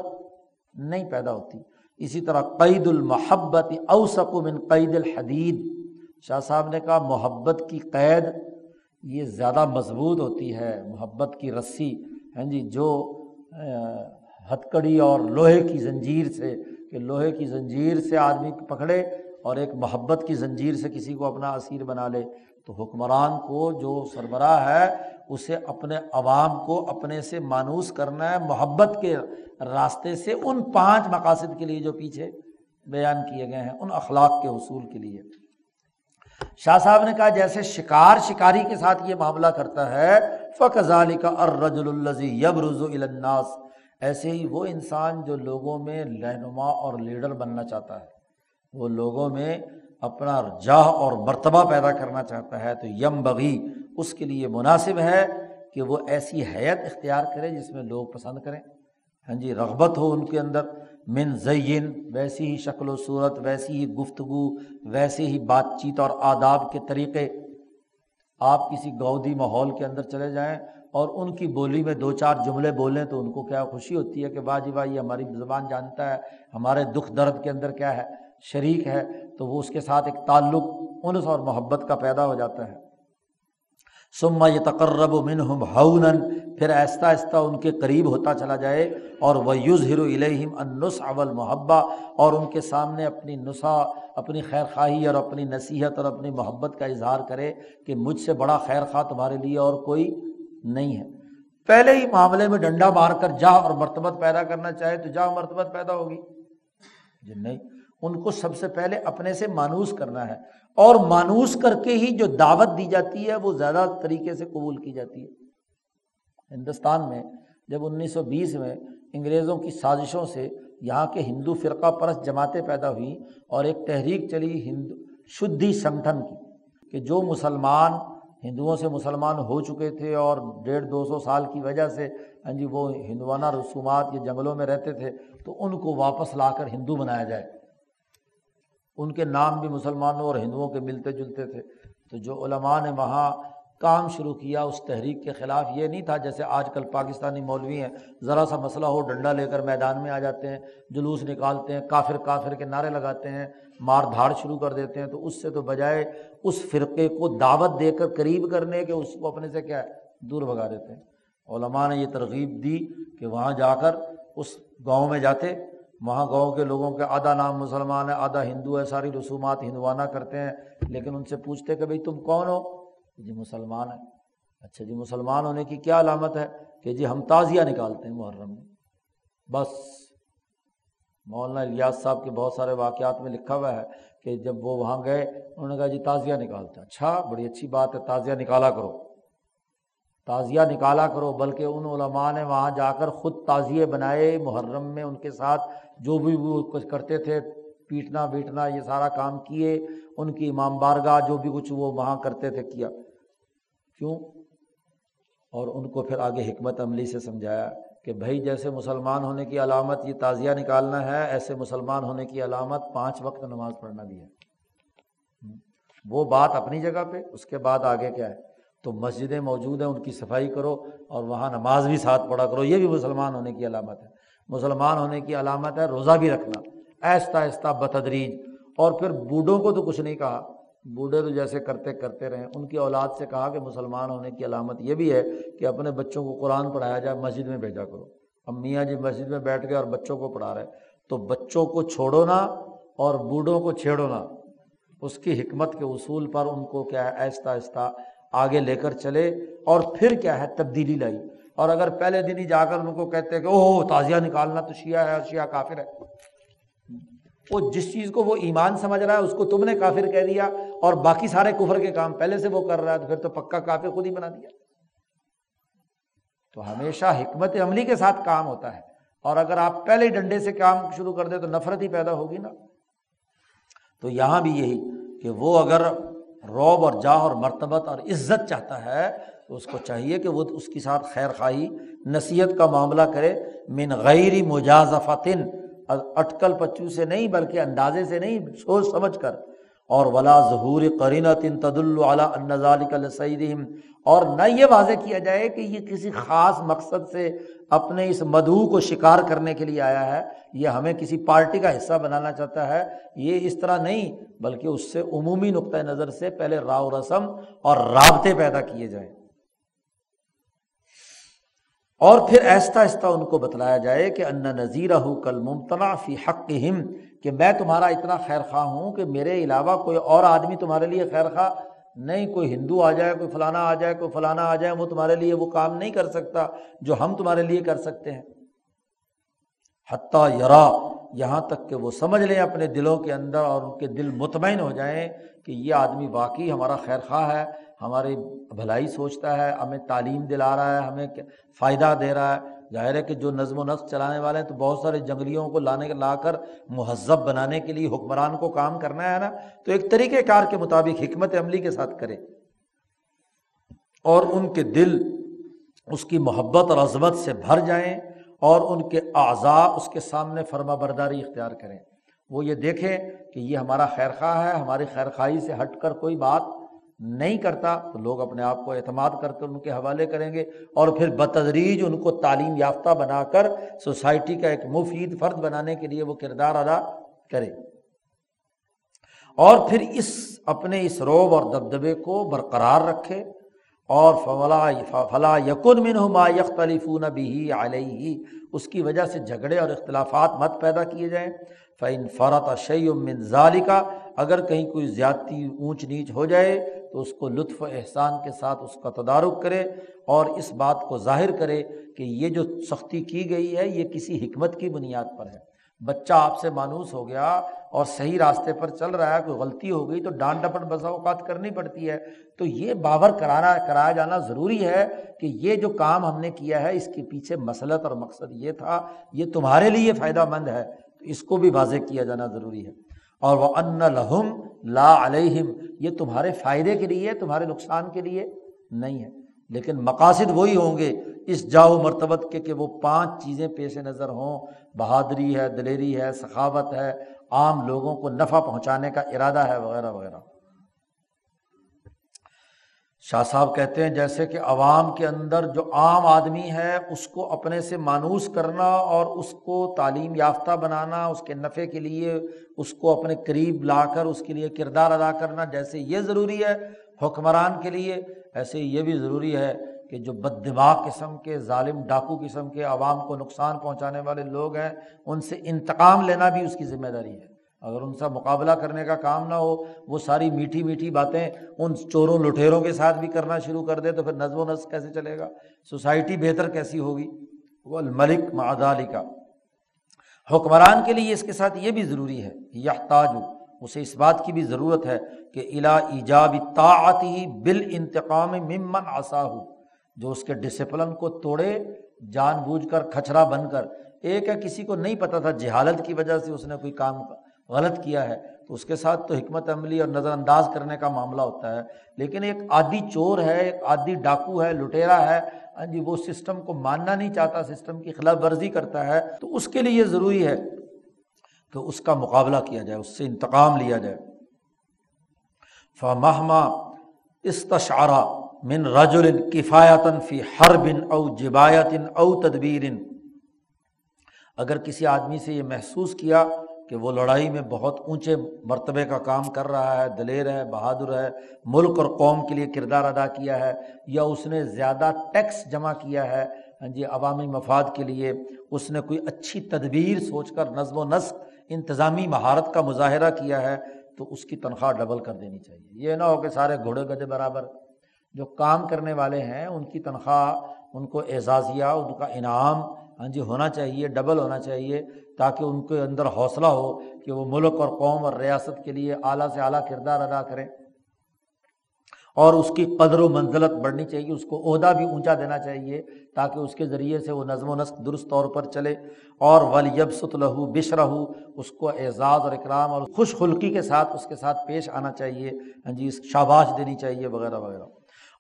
نہیں پیدا ہوتی۔ اسی طرح قید المحبت اوسق من قید الحدید۔ شاہ صاحب نے کہا، محبت کی قید یہ زیادہ مضبوط ہوتی ہے، محبت کی رسی۔ ہاں جی جو ہتکڑی اور لوہے کی زنجیر سے، کہ لوہے کی زنجیر سے آدمی پکڑے اور ایک محبت کی زنجیر سے کسی کو اپنا اسیر بنا لے۔ تو حکمران کو جو سربراہ ہے، اسے اپنے عوام کو اپنے سے مانوس کرنا ہے، محبت کے راستے سے ان پانچ مقاصد کے لیے جو پیچھے بیان کیے گئے ہیں، ان اخلاق کے حصول کے لیے۔ شاہ صاحب نے کہا، جیسے شکار شکاری کے ساتھ یہ معاملہ کرتا ہے فخ کا ارج الزی یب رضو الناس۔ ایسے ہی وہ انسان جو لوگوں میں رہنما اور لیڈر بننا چاہتا ہے۔ وہ لوگوں میں اپنا جاہ اور مرتبہ پیدا کرنا چاہتا ہے تو یم بغی، اس کے لیے مناسب ہے کہ وہ ایسی حیت اختیار کرے جس میں لوگ پسند کریں۔ ہاں جی رغبت ہو ان کے اندر، من زین، ویسی ہی شکل و صورت، ویسی ہی گفتگو ویسے ہی بات چیت اور آداب کے طریقے۔ آپ کسی گودی ماحول کے اندر چلے جائیں اور ان کی بولی میں دو چار جملے بولیں تو ان کو کیا خوشی ہوتی ہے کہ باجی بھائی ہماری زبان جانتا ہے، ہمارے دکھ درد کے اندر کیا ہے، شریک ہے۔ تو وہ اس کے ساتھ ایک تعلق، انس اور محبت کا پیدا ہو جاتا ہے۔ سما یہ تقرب و من ہوں پھر آہستہ آہستہ ان کو سب سے پہلے اپنے سے مانوس کرنا ہے۔ اور مانوس کر کے ہی جو دعوت دی جاتی ہے، وہ زیادہ طریقے سے قبول کی جاتی ہے۔ ہندوستان میں جب انیس سو بیس میں انگریزوں کی سازشوں سے یہاں کے ہندو فرقہ پرست جماعتیں پیدا ہوئیں اور ایک تحریک چلی ہندو شدھی سنگھن کی کہ جو مسلمان ہندوؤں سے مسلمان ہو چکے تھے اور ڈیڑھ دو سو سال کی وجہ سے ہاں جی وہ ہندوانہ رسومات یہ جنگلوں میں رہتے تھے، تو ان کو واپس لا کر ہندو بنایا جائے۔ ان کے نام بھی مسلمانوں اور ہندوؤں کے ملتے جلتے تھے۔ تو جو علماء نے وہاں کام شروع کیا، اس تحریک کے خلاف یہ نہیں تھا جیسے آج کل پاکستانی مولوی ہیں، ذرا سا مسئلہ ہو، ڈنڈا لے کر میدان میں آ جاتے ہیں، جلوس نکالتے ہیں، کافر کافر کے نعرے لگاتے ہیں، مار دھاڑ شروع کر دیتے ہیں۔ تو اس سے تو بجائے اس فرقے کو دعوت دے کر قریب کرنے کے اس کو اپنے سے کیا ہے؟ دور بھگا دیتے ہیں۔ علماء نے یہ ترغیب دی کہ وہاں جا کر اس گاؤں میں جاتے وہاں گاؤں کے لوگوں کے آدھا نام مسلمان ہے آدھا ہندو ہے ساری رسومات ہندوانہ کرتے ہیں، لیکن ان سے پوچھتے کہ بھائی تم کون ہو؟ جی مسلمان ہے اچھا جی مسلمان ہونے کی کیا علامت ہے؟ کہ جی ہم تازیہ نکالتے ہیں محرم میں۔ بس۔ مولانا الیاس صاحب کے بہت سارے واقعات میں لکھا ہوا ہے کہ جب وہ وہاں گئے، انہوں نے کہا جی تازیہ نکالتے اچھا بڑی اچھی بات ہے، تازیہ نکالا کرو۔ تازیہ نکالا کرو، بلکہ ان علماء نے وہاں جا کر خود تازیے بنائے محرم میں ان کے ساتھ، جو بھی وہ کچھ کرتے تھے، پیٹنا ویٹنا، یہ سارا کام کیے، ان کی امام بارگاہ جو بھی کچھ وہ وہاں کرتے تھے، کیا۔ کیوں؟ اور ان کو پھر آگے حکمت عملی سے سمجھایا کہ بھائی، جیسے مسلمان ہونے کی علامت، یہ تازیہ نکالنا ہے، ایسے مسلمان ہونے کی علامت پانچ وقت نماز پڑھنا بھی ہے۔ وہ بات اپنی جگہ پہ، اس کے بعد آگے کیا ہے؟ تو مسجدیں موجود ہیں، ان کی صفائی کرو اور وہاں نماز بھی ساتھ پڑھا کرو۔ یہ بھی مسلمان ہونے کی علامت ہے۔ مسلمان ہونے کی علامت ہے روزہ بھی رکھنا۔ آہستہ آہستہ بتدریج۔ اور پھر بوڑھوں کو تو کچھ نہیں کہا۔ بوڑھے تو جیسے کرتے کرتے رہے۔ ان کی اولاد سے کہا کہ مسلمان ہونے کی علامت یہ بھی ہے کہ اپنے بچوں کو قرآن پڑھایا جائے، مسجد میں بھیجا کرو۔ اب میاں جی مسجد میں بیٹھ گئے اور بچوں کو پڑھا رہے تو بچوں کو چھوڑو نا اور بوڑھوں کو چھیڑو نا اس کی حکمت کے اصول پر ان کو کیا ہے؟ آہستہ آہستہ آگے لے کر چلے اور پھر کیا ہے تبدیلی لائی۔ اور اگر پہلے دن ہی جا کر ان کو کہتے کہ او تازیہ نکالنا تو شیعہ ہے اور شیعہ کافر ہے۔ وہ جس چیز کو وہ ایمان سمجھ رہا ہے، اس کو تم نے کافر کہہ دیا اور باقی سارے کفر کے کام پہلے سے وہ کر رہا ہے، تو پھر تو پکا کافر خود ہی بنا دیا۔ تو ہمیشہ حکمت عملی کے ساتھ کام ہوتا ہے۔ اور اگر آپ پہلے ڈنڈے سے کام شروع کر دیں تو نفرت ہی پیدا ہوگی نا۔ تو یہاں بھی یہی کہ وہ اگر روب اور جاہ اور مرتبت اور عزت چاہتا ہے، تو اس کو چاہیے کہ وہ اس کے ساتھ خیر خواہی، نصیحت کا معاملہ کرے۔ من غیر مجازفتن، اٹکل پچو سے نہیں، بلکہ اندازے سے نہیں، سوچ سمجھ کر۔ اور ولا ظہور قرینہ تن تد اللہ سعید اور نہ یہ واضح کیا جائے کہ یہ کسی خاص مقصد سے اپنے اس مدعو کو شکار کرنے کے لیے آیا ہے، یہ ہمیں کسی پارٹی کا حصہ بنانا چاہتا ہے، یہ اس طرح نہیں، بلکہ اس سے عمومی نقطۂ نظر سے پہلے راؤ رسم اور رابطے پیدا کیے جائیں۔ اور پھر ایستا ایستا ان کو بتلایا جائے کہ انا نذیرہ ہو کل ممتنا فی حق ہم کہ میں تمہارا اتنا خیر خواہ ہوں کہ میرے علاوہ کوئی اور آدمی تمہارے لیے خیر خواہ نہیں، کوئی ہندو آ جائے، کوئی فلانا آ جائے، کوئی فلانا آ جائے، وہ تمہارے لیے وہ کام نہیں کر سکتا جو ہم تمہارے لیے کر سکتے ہیں۔ حتیٰ یرا یہاں تک کہ وہ سمجھ لیں اپنے دلوں کے اندر اور ان کے دل مطمئن ہو جائیں کہ یہ آدمی واقعی ہمارا خیر خواہ ہے، ہماری بھلائی سوچتا ہے، ہمیں تعلیم دلا رہا ہے، ہمیں فائدہ دے رہا ہے۔ ظاہر ہے کہ جو نظم و نسق چلانے والے ہیں تو بہت سارے جنگلیوں کو لانے لا کر مہذب بنانے کے لیے حکمران کو کام کرنا ہے نا؟ تو ایک طریقہ کار کے مطابق حکمت عملی کے ساتھ کرے اور ان کے دل اس کی محبت اور عظمت سے بھر جائیں۔ اور ان کے اعضاء اس کے سامنے فرما برداری اختیار کریں۔ وہ یہ دیکھیں کہ یہ ہمارا خیر خواہ ہے، ہماری خیر خواہی سے ہٹ کر کوئی بات نہیں کرتا، تو لوگ اپنے آپ کو اعتماد کر کر ان کے حوالے کریں گے اور پھر بتدریج ان کو تعلیم یافتہ بنا کر سوسائٹی کا ایک مفید فرد بنانے کے لیے وہ کردار ادا کرے اور پھر اس، اپنے اس روب اور دبدبے کو برقرار رکھے اور فلا فلا یقن من ما یختلف بھی علیہ، اس کی وجہ سے جھگڑے اور اختلافات مت پیدا کیے جائیں۔ فعن فرت شعی من ذالکا اگر کہیں کوئی زیادتی اونچ نیچ ہو جائے تو اس کو لطف و احسان کے ساتھ اس کا تدارک کرے اور اس بات کو ظاہر کرے کہ یہ جو سختی کی گئی ہے، یہ کسی حکمت کی بنیاد پر ہے۔ بچہ آپ سے مانوس ہو گیا اور صحیح راستے پر چل رہا ہے، کوئی غلطی ہو گئی تو ڈانٹ ڈپٹ بسا اوقات کرنی پڑتی ہے۔ تو یہ باور کرانا، کرایا جانا ضروری ہے کہ یہ جو کام ہم نے کیا ہے، اس کے پیچھے مسلط اور مقصد یہ تھا، یہ تمہارے لیے فائدہ مند ہے۔ تو اس کو بھی واضح کیا جانا ضروری ہے۔ اور وہ ان لہم لا علیہم یہ تمہارے فائدے کے لیے، تمہارے نقصان کے لیے نہیں ہے۔ لیکن مقاصد وہی ہوں گے، اس جاؤ مرتبت کے کہ وہ پانچ چیزیں پیش نظر ہوں۔ بہادری ہے، دلیری ہے، سخاوت ہے، عام لوگوں کو نفع پہنچانے کا ارادہ ہے، وغیرہ وغیرہ۔ شاہ صاحب کہتے ہیں جیسے کہ عوام کے اندر جو عام آدمی ہے، اس کو اپنے سے مانوس کرنا اور اس کو تعلیم یافتہ بنانا، اس کے نفع کے لیے اس کو اپنے قریب لا کر اس کے لیے کردار ادا کرنا، جیسے یہ ضروری ہے حکمران کے لیے، ایسے یہ بھی ضروری ہے کہ جو بد دماغ قسم کے، ظالم ڈاکو قسم کے عوام کو نقصان پہنچانے والے لوگ ہیں، ان سے انتقام لینا بھی اس کی ذمہ داری ہے۔ اگر ان سے مقابلہ کرنے کا کام نہ ہو، وہ ساری میٹھی میٹھی باتیں ان چوروں لٹھیروں کے ساتھ بھی کرنا شروع کر دے تو پھر نظم و نسق کیسے چلے گا؟ سوسائٹی بہتر کیسی ہوگی؟ وہ الملک معدالی کا حکمران کے لیے اس کے ساتھ یہ بھی ضروری ہے یہ تاج اسے اس بات کی بھی ضرورت ہے کہ الا ایجاب طاعتی بال انتقام ممن آسا ہو جو اس کے ڈسپلن کو توڑے، جان بوجھ کر، کھچرا بن کر۔ ایک ہے، کسی کو نہیں پتا تھا جہالت کی وجہ سے اس نے کوئی کام غلط کیا ہے۔ تو اس کے ساتھ تو حکمت عملی اور نظر انداز کرنے کا معاملہ ہوتا ہے۔ لیکن ایک آدھی چور ہے، ایک آدھی ڈاکو ہے، لٹیرا ہے۔ ہاں جی وہ سسٹم کو ماننا نہیں چاہتا سسٹم کی خلاف ورزی کرتا ہے۔ تو اس کے لیے یہ ضروری ہے کہ اس کا مقابلہ کیا جائے، اس سے انتقام لیا جائے۔ فمہما استشارہ من رجل کفایتن فی ہر بن او جبایتن او تدبیر اگر کسی آدمی سے یہ محسوس کیا کہ وہ لڑائی میں بہت اونچے مرتبے کا کام کر رہا ہے، دلیر ہے، بہادر ہے، ملک اور قوم کے لیے کردار ادا کیا ہے یا اس نے زیادہ ٹیکس جمع کیا ہے ہاں جی عوامی مفاد کے لیے اس نے کوئی اچھی تدبیر سوچ کر نظم و نسق، انتظامی مہارت کا مظاہرہ کیا ہے تو اس کی تنخواہ ڈبل کر دینی چاہیے۔ یہ نہ ہو کہ سارے گھوڑے گدے برابر۔ جو کام کرنے والے ہیں، ان کی تنخواہ، ان کو اعزازیہ، ان کا انعام ہاں جی ہونا چاہیے، ڈبل ہونا چاہیے، تاکہ ان کے اندر حوصلہ ہو کہ وہ ملک اور قوم اور ریاست کے لیے اعلیٰ سے اعلیٰ کردار ادا کریں۔ اور اس کی قدر و منزلت بڑھنی چاہیے، اس کو عہدہ بھی اونچا دینا چاہیے، تاکہ اس کے ذریعے سے وہ نظم و نسق درست طور پر چلے۔ اور ولیب ست لہو بش رہو اس کو اعزاز اور اکرام اور خوش خلقی کے ساتھ، اس کے ساتھ پیش آنا چاہیے ہاں جی اس شاباش دینی چاہیے، وغیرہ وغیرہ۔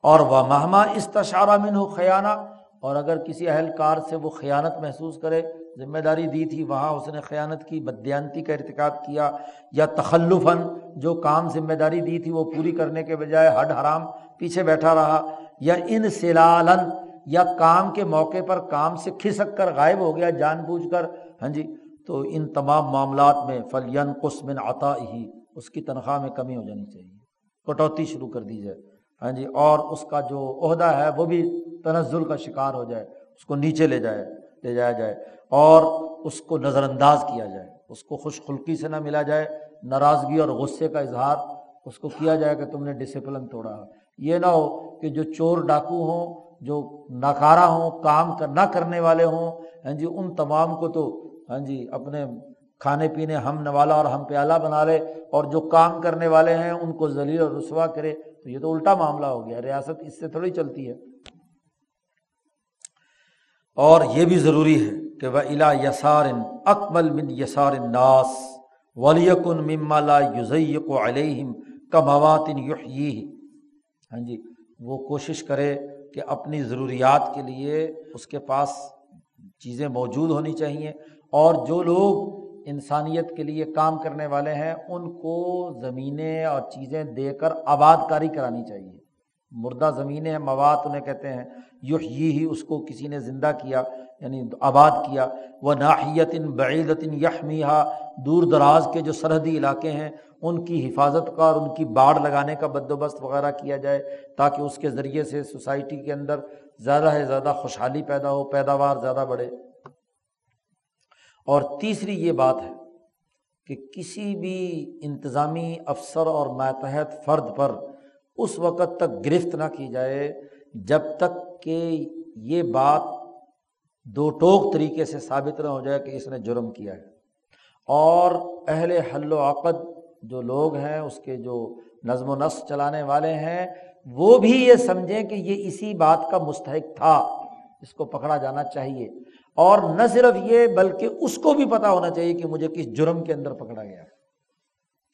اور وہ مہما استشارہ من ہو خیانہ، اور اگر کسی اہلکار سے وہ خیانت محسوس کرے، ذمہ داری دی تھی، وہاں اس نے خیانت کی بدیانتی کا ارتکاب کیا، یا تخلفاً جو کام ذمہ داری دی تھی وہ پوری کرنے کے بجائے ہڈ حرام پیچھے بیٹھا رہا، یا ان سلالن یا کام کے موقع پر کام سے کھسک کر غائب ہو گیا جان بوجھ کر۔ ہاں جی تو ان تمام معاملات میں فلین قسمن عطا ہی اس کی تنخواہ میں کمی ہو جانی چاہیے۔ کٹوتی شروع کر دی جائے۔ ہاں جی اور اس کا جو عہدہ ہے وہ بھی تنزل کا شکار ہو جائے، اس کو نیچے لے جائے، لے جایا جائے، اور اس کو نظر انداز کیا جائے، اس کو خوش خلقی سے نہ ملا جائے، ناراضگی اور غصے کا اظہار اس کو کیا جائے کہ تم نے ڈسپلن توڑا یہ نہ ہو کہ جو چور ڈاکو ہوں، جو ناکارہ ہوں، کام نہ کرنے والے ہوں ہاں جی ان تمام کو تو ہاں جی اپنے کھانے پینے ہم نوالا اور ہم پیالہ بنا لے اور جو کام کرنے والے ہیں ان کو ذلیل اور رسوا کرے، تو یہ تو الٹا معاملہ ہو گیا، ریاست اس سے تھوڑی چلتی ہے۔ اور یہ بھی ضروری ہے کہ وہ الا یسار اکمل من یسار ناس، ولیکن ممالا یوزیق علیہم کا ہاں جی وہ کوشش کرے کہ اپنی ضروریات کے لیے اس کے پاس چیزیں موجود ہونی چاہیے اور جو لوگ انسانیت کے لیے کام کرنے والے ہیں، ان کو زمینیں اور چیزیں دے کر آباد کاری کرانی چاہیے۔ مردہ زمینیں مواد انہیں کہتے ہیں۔ یو ہی اس کو کسی نے زندہ کیا یعنی آباد کیا۔ وہ ناحیت بعیدت یخمیہ دور دراز کے جو سرحدی علاقے ہیں، ان کی حفاظت کا اور ان کی باڑ لگانے کا بندوبست وغیرہ کیا جائے تاکہ اس کے ذریعے سے سوسائٹی کے اندر زیادہ سے زیادہ خوشحالی پیدا ہو، پیداوار زیادہ بڑھے۔ اور تیسری یہ بات ہے کہ کسی بھی انتظامی افسر اور ماتحت فرد پر اس وقت تک گرفت نہ کی جائے جب تک کہ یہ بات دو ٹوک طریقے سے ثابت نہ ہو جائے کہ اس نے جرم کیا ہے۔ اور اہل حل و عقد جو لوگ ہیں، اس کے جو نظم و نسق چلانے والے ہیں، وہ بھی یہ سمجھیں کہ یہ اسی بات کا مستحق تھا۔ اس کو پکڑا جانا چاہیے۔ اور نہ صرف یہ بلکہ اس کو بھی پتا ہونا چاہیے کہ مجھے کس جرم کے اندر پکڑا گیا ہے۔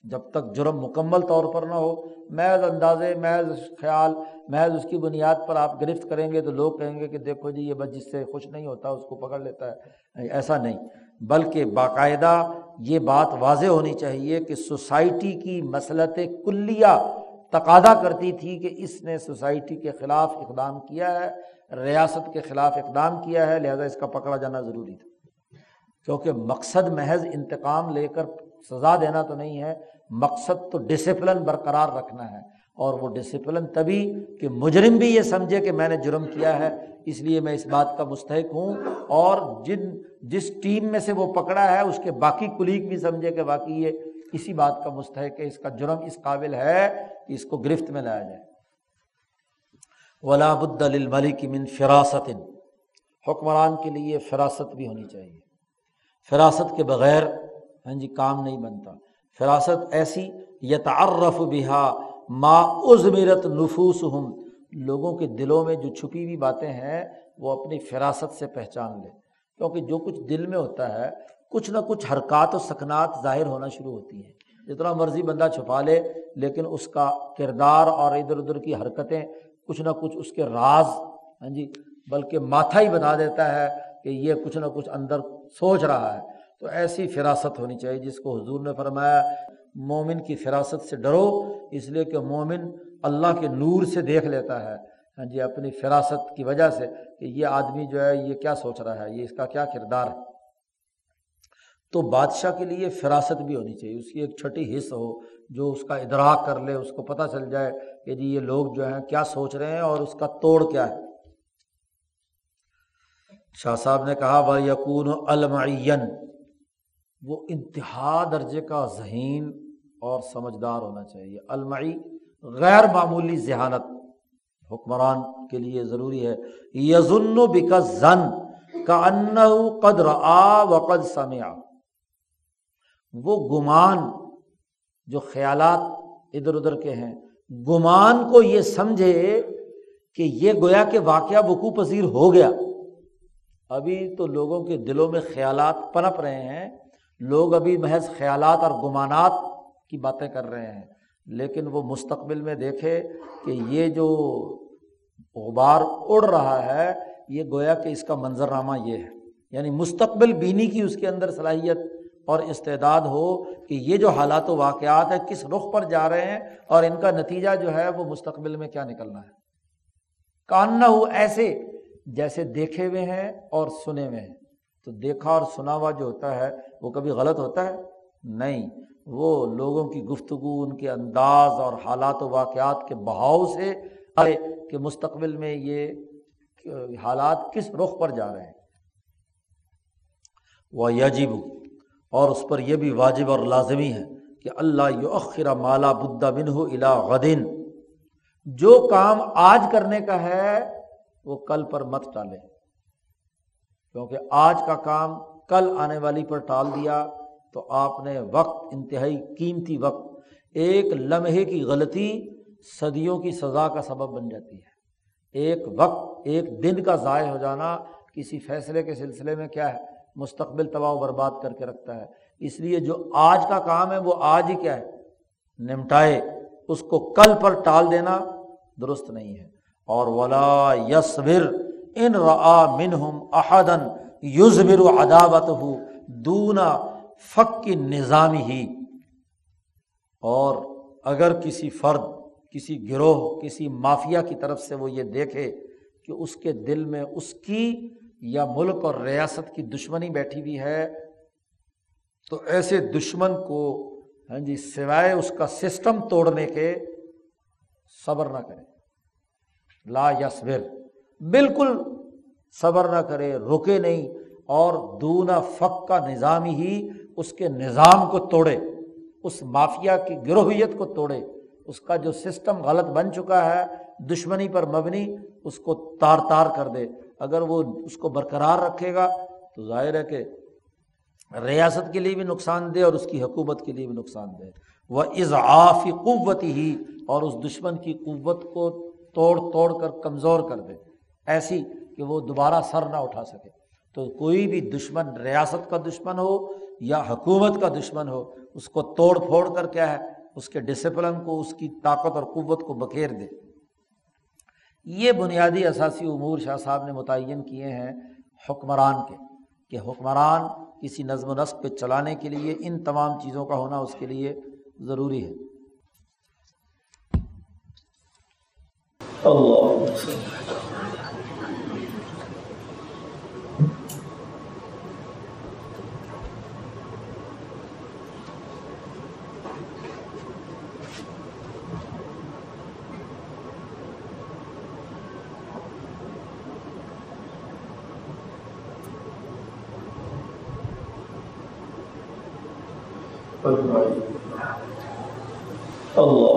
جب تک جرم مکمل طور پر نہ ہو، محض اندازے، محض خیال، محض اس کی بنیاد پر آپ گرفت کریں گے تو لوگ کہیں گے کہ دیکھو جی یہ بس جس سے خوش نہیں ہوتا، اس کو پکڑ لیتا ہے۔ ایسا نہیں۔ بلکہ باقاعدہ یہ بات واضح ہونی چاہیے کہ سوسائٹی کی مسلط کلیہ تقاضا کرتی تھی کہ اس نے سوسائٹی کے خلاف اقدام کیا ہے۔ ریاست کے خلاف اقدام کیا ہے، لہٰذا اس کا پکڑا جانا ضروری تھا۔ کیونکہ مقصد محض انتقام لے کر سزا دینا تو نہیں ہے، مقصد تو ڈسپلن برقرار رکھنا ہے۔ اور وہ ڈسپلن تبھی کہ مجرم بھی یہ سمجھے کہ میں نے جرم کیا ہے، اس لیے میں اس بات کا مستحق ہوں۔ اور جن، جس ٹیم میں سے وہ پکڑا ہے، اس کے باقی کلیگ بھی سمجھے کہ باقی یہ اسی بات کا مستحق ہے، اس کا جرم اس قابل ہے کہ اس کو گرفت میں لایا جائے۔ ولا بد الملک من فراست. حکمران کے لیے فراست بھی ہونی چاہیے۔ فراست کے بغیر ہاں جی کام نہیں بنتا۔ فراست ایسی، یتعرف بہا ما ازمرت نفوس ہم لوگوں کے دلوں میں جو چھپی ہوئی باتیں ہیں، وہ اپنی فراست سے پہچان لے کیونکہ جو کچھ دل میں ہوتا ہے، کچھ نہ کچھ حرکات و سکنات ظاہر ہونا شروع ہوتی ہیں۔ جتنا مرضی بندہ چھپا لے، لیکن اس کا کردار اور ادھر ادھر کی حرکتیں کچھ نہ کچھ اس کے راز ہاں جی بلکہ ماتھا ہی بتا دیتا ہے کہ یہ کچھ نہ کچھ اندر سوچ رہا ہے۔ تو ایسی فراست ہونی چاہیے جس کو حضور نے فرمایا، مومن کی فراست سے ڈرو، اس لیے کہ مومن اللہ کے نور سے دیکھ لیتا ہے۔ ہاں جی اپنی فراست کی وجہ سے کہ یہ آدمی جو ہے، یہ کیا سوچ رہا ہے؟ یہ اس کا کیا کردار ہے؟ تو بادشاہ کے لیے فراست بھی ہونی چاہیے، اس کی ایک چھٹی حص ہو، جو اس کا ادراک کر لے، اس کو پتہ چل جائے کہ جی یہ لوگ جو ہیں کیا سوچ رہے ہیں اور اس کا توڑ کیا ہے۔ شاہ صاحب نے کہا بھائی یقون المعین وہ انتہا درجے کا ذہین اور سمجھدار ہونا چاہیے۔ المعی غیر معمولی ذہانت، حکمران کے لیے ضروری ہے۔ یزن بکا زن کا ان قدر آ و قد سمیا وہ گمان جو خیالات ادھر ادھر کے ہیں، گمان کو یہ سمجھے کہ یہ گویا کہ واقعہ وقوع پذیر ہو گیا۔ ابھی تو لوگوں کے دلوں میں خیالات پنپ رہے ہیں۔ لوگ ابھی محض خیالات اور گمانات کی باتیں کر رہے ہیں۔ لیکن وہ مستقبل میں دیکھے کہ یہ جو غبار اڑ رہا ہے، یہ گویا کہ اس کا منظرنامہ یہ ہے۔ یعنی مستقبل بینی کی اس کے اندر صلاحیت اور استعداد ہو کہ یہ جو حالات و واقعات ہیں، کس رخ پر جا رہے ہیں اور ان کا نتیجہ جو ہے وہ مستقبل میں کیا نکلنا ہے۔ کان نہ ہو ایسے جیسے دیکھے ہوئے ہیں اور سنے ہوئے ہیں۔ تو دیکھا اور سنا ہوا جو ہوتا ہے، وہ کبھی غلط ہوتا ہے؟ نہیں۔ وہ لوگوں کی گفتگو، ان کے انداز اور حالات و واقعات کے بہاؤ سے کہ مستقبل میں یہ حالات کس رخ پر جا رہے ہیں۔ وہ یجب اور اس پر یہ بھی واجب اور لازمی ہے کہ اللہ یؤخر مالا بدہ بن ہو الا غدین جو کام آج کرنے کا ہے، وہ کل پر مت ٹالے۔ کیونکہ آج کا کام کل آنے والی پر ٹال دیا، تو آپ نے وقت، انتہائی قیمتی وقت، ایک لمحے کی غلطی صدیوں کی سزا کا سبب بن جاتی ہے۔ ایک وقت، ایک دن کا ضائع ہو جانا کسی فیصلے کے سلسلے میں کیا ہے؟ مستقبل تباہ و برباد کر کے رکھتا ہے۔ اس لیے جو آج کا کام ہے وہ آج ہی کیا ہے؟ نمٹائے، اس کو کل پر ٹال دینا درست نہیں ہے۔ اور ولا یسر ان را منہم احدن یوزبر عداوت ہو دونا فق کی نظام ہی اور اگر کسی فرد، کسی گروہ، کسی مافیا کی طرف سے وہ یہ دیکھے کہ اس کے دل میں اس کی یا ملک اور ریاست کی دشمنی بیٹھی ہوئی ہے، تو ایسے دشمن کو ہاں جی سوائے اس کا سسٹم توڑنے کے صبر نہ کرے لا یسبر بالکل صبر نہ کرے رکے نہیں، اور دونا فق کا نظام ہی اس کے نظام کو توڑے، اس مافیا کی گروہیت کو توڑے، اس کا جو سسٹم غلط بن چکا ہے، دشمنی پر مبنی، اس کو تار تار کر دے۔ اگر وہ اس کو برقرار رکھے گا تو ظاہر ہے کہ ریاست کے لیے بھی نقصان دے اور اس کی حکومت کے لیے بھی نقصان دے وہ اضافی قوت ہی اور اس دشمن کی قوت کو توڑ توڑ کر کمزور کر دے، ایسی کہ وہ دوبارہ سر نہ اٹھا سکے۔ تو کوئی بھی دشمن ریاست کا دشمن ہو یا حکومت کا دشمن ہو، اس کو توڑ پھوڑ کر کیا ہے، اس کے ڈسپلن کو، اس کی طاقت اور قوت کو بکھیر دے۔ یہ بنیادی اثاثی امور شاہ صاحب نے متعین کیے ہیں حکمران کے، کہ حکمران کسی نظم و نسق پہ چلانے کے لیے ان تمام چیزوں کا ہونا اس کے لیے ضروری ہے۔ اللہ۔ اللہ۔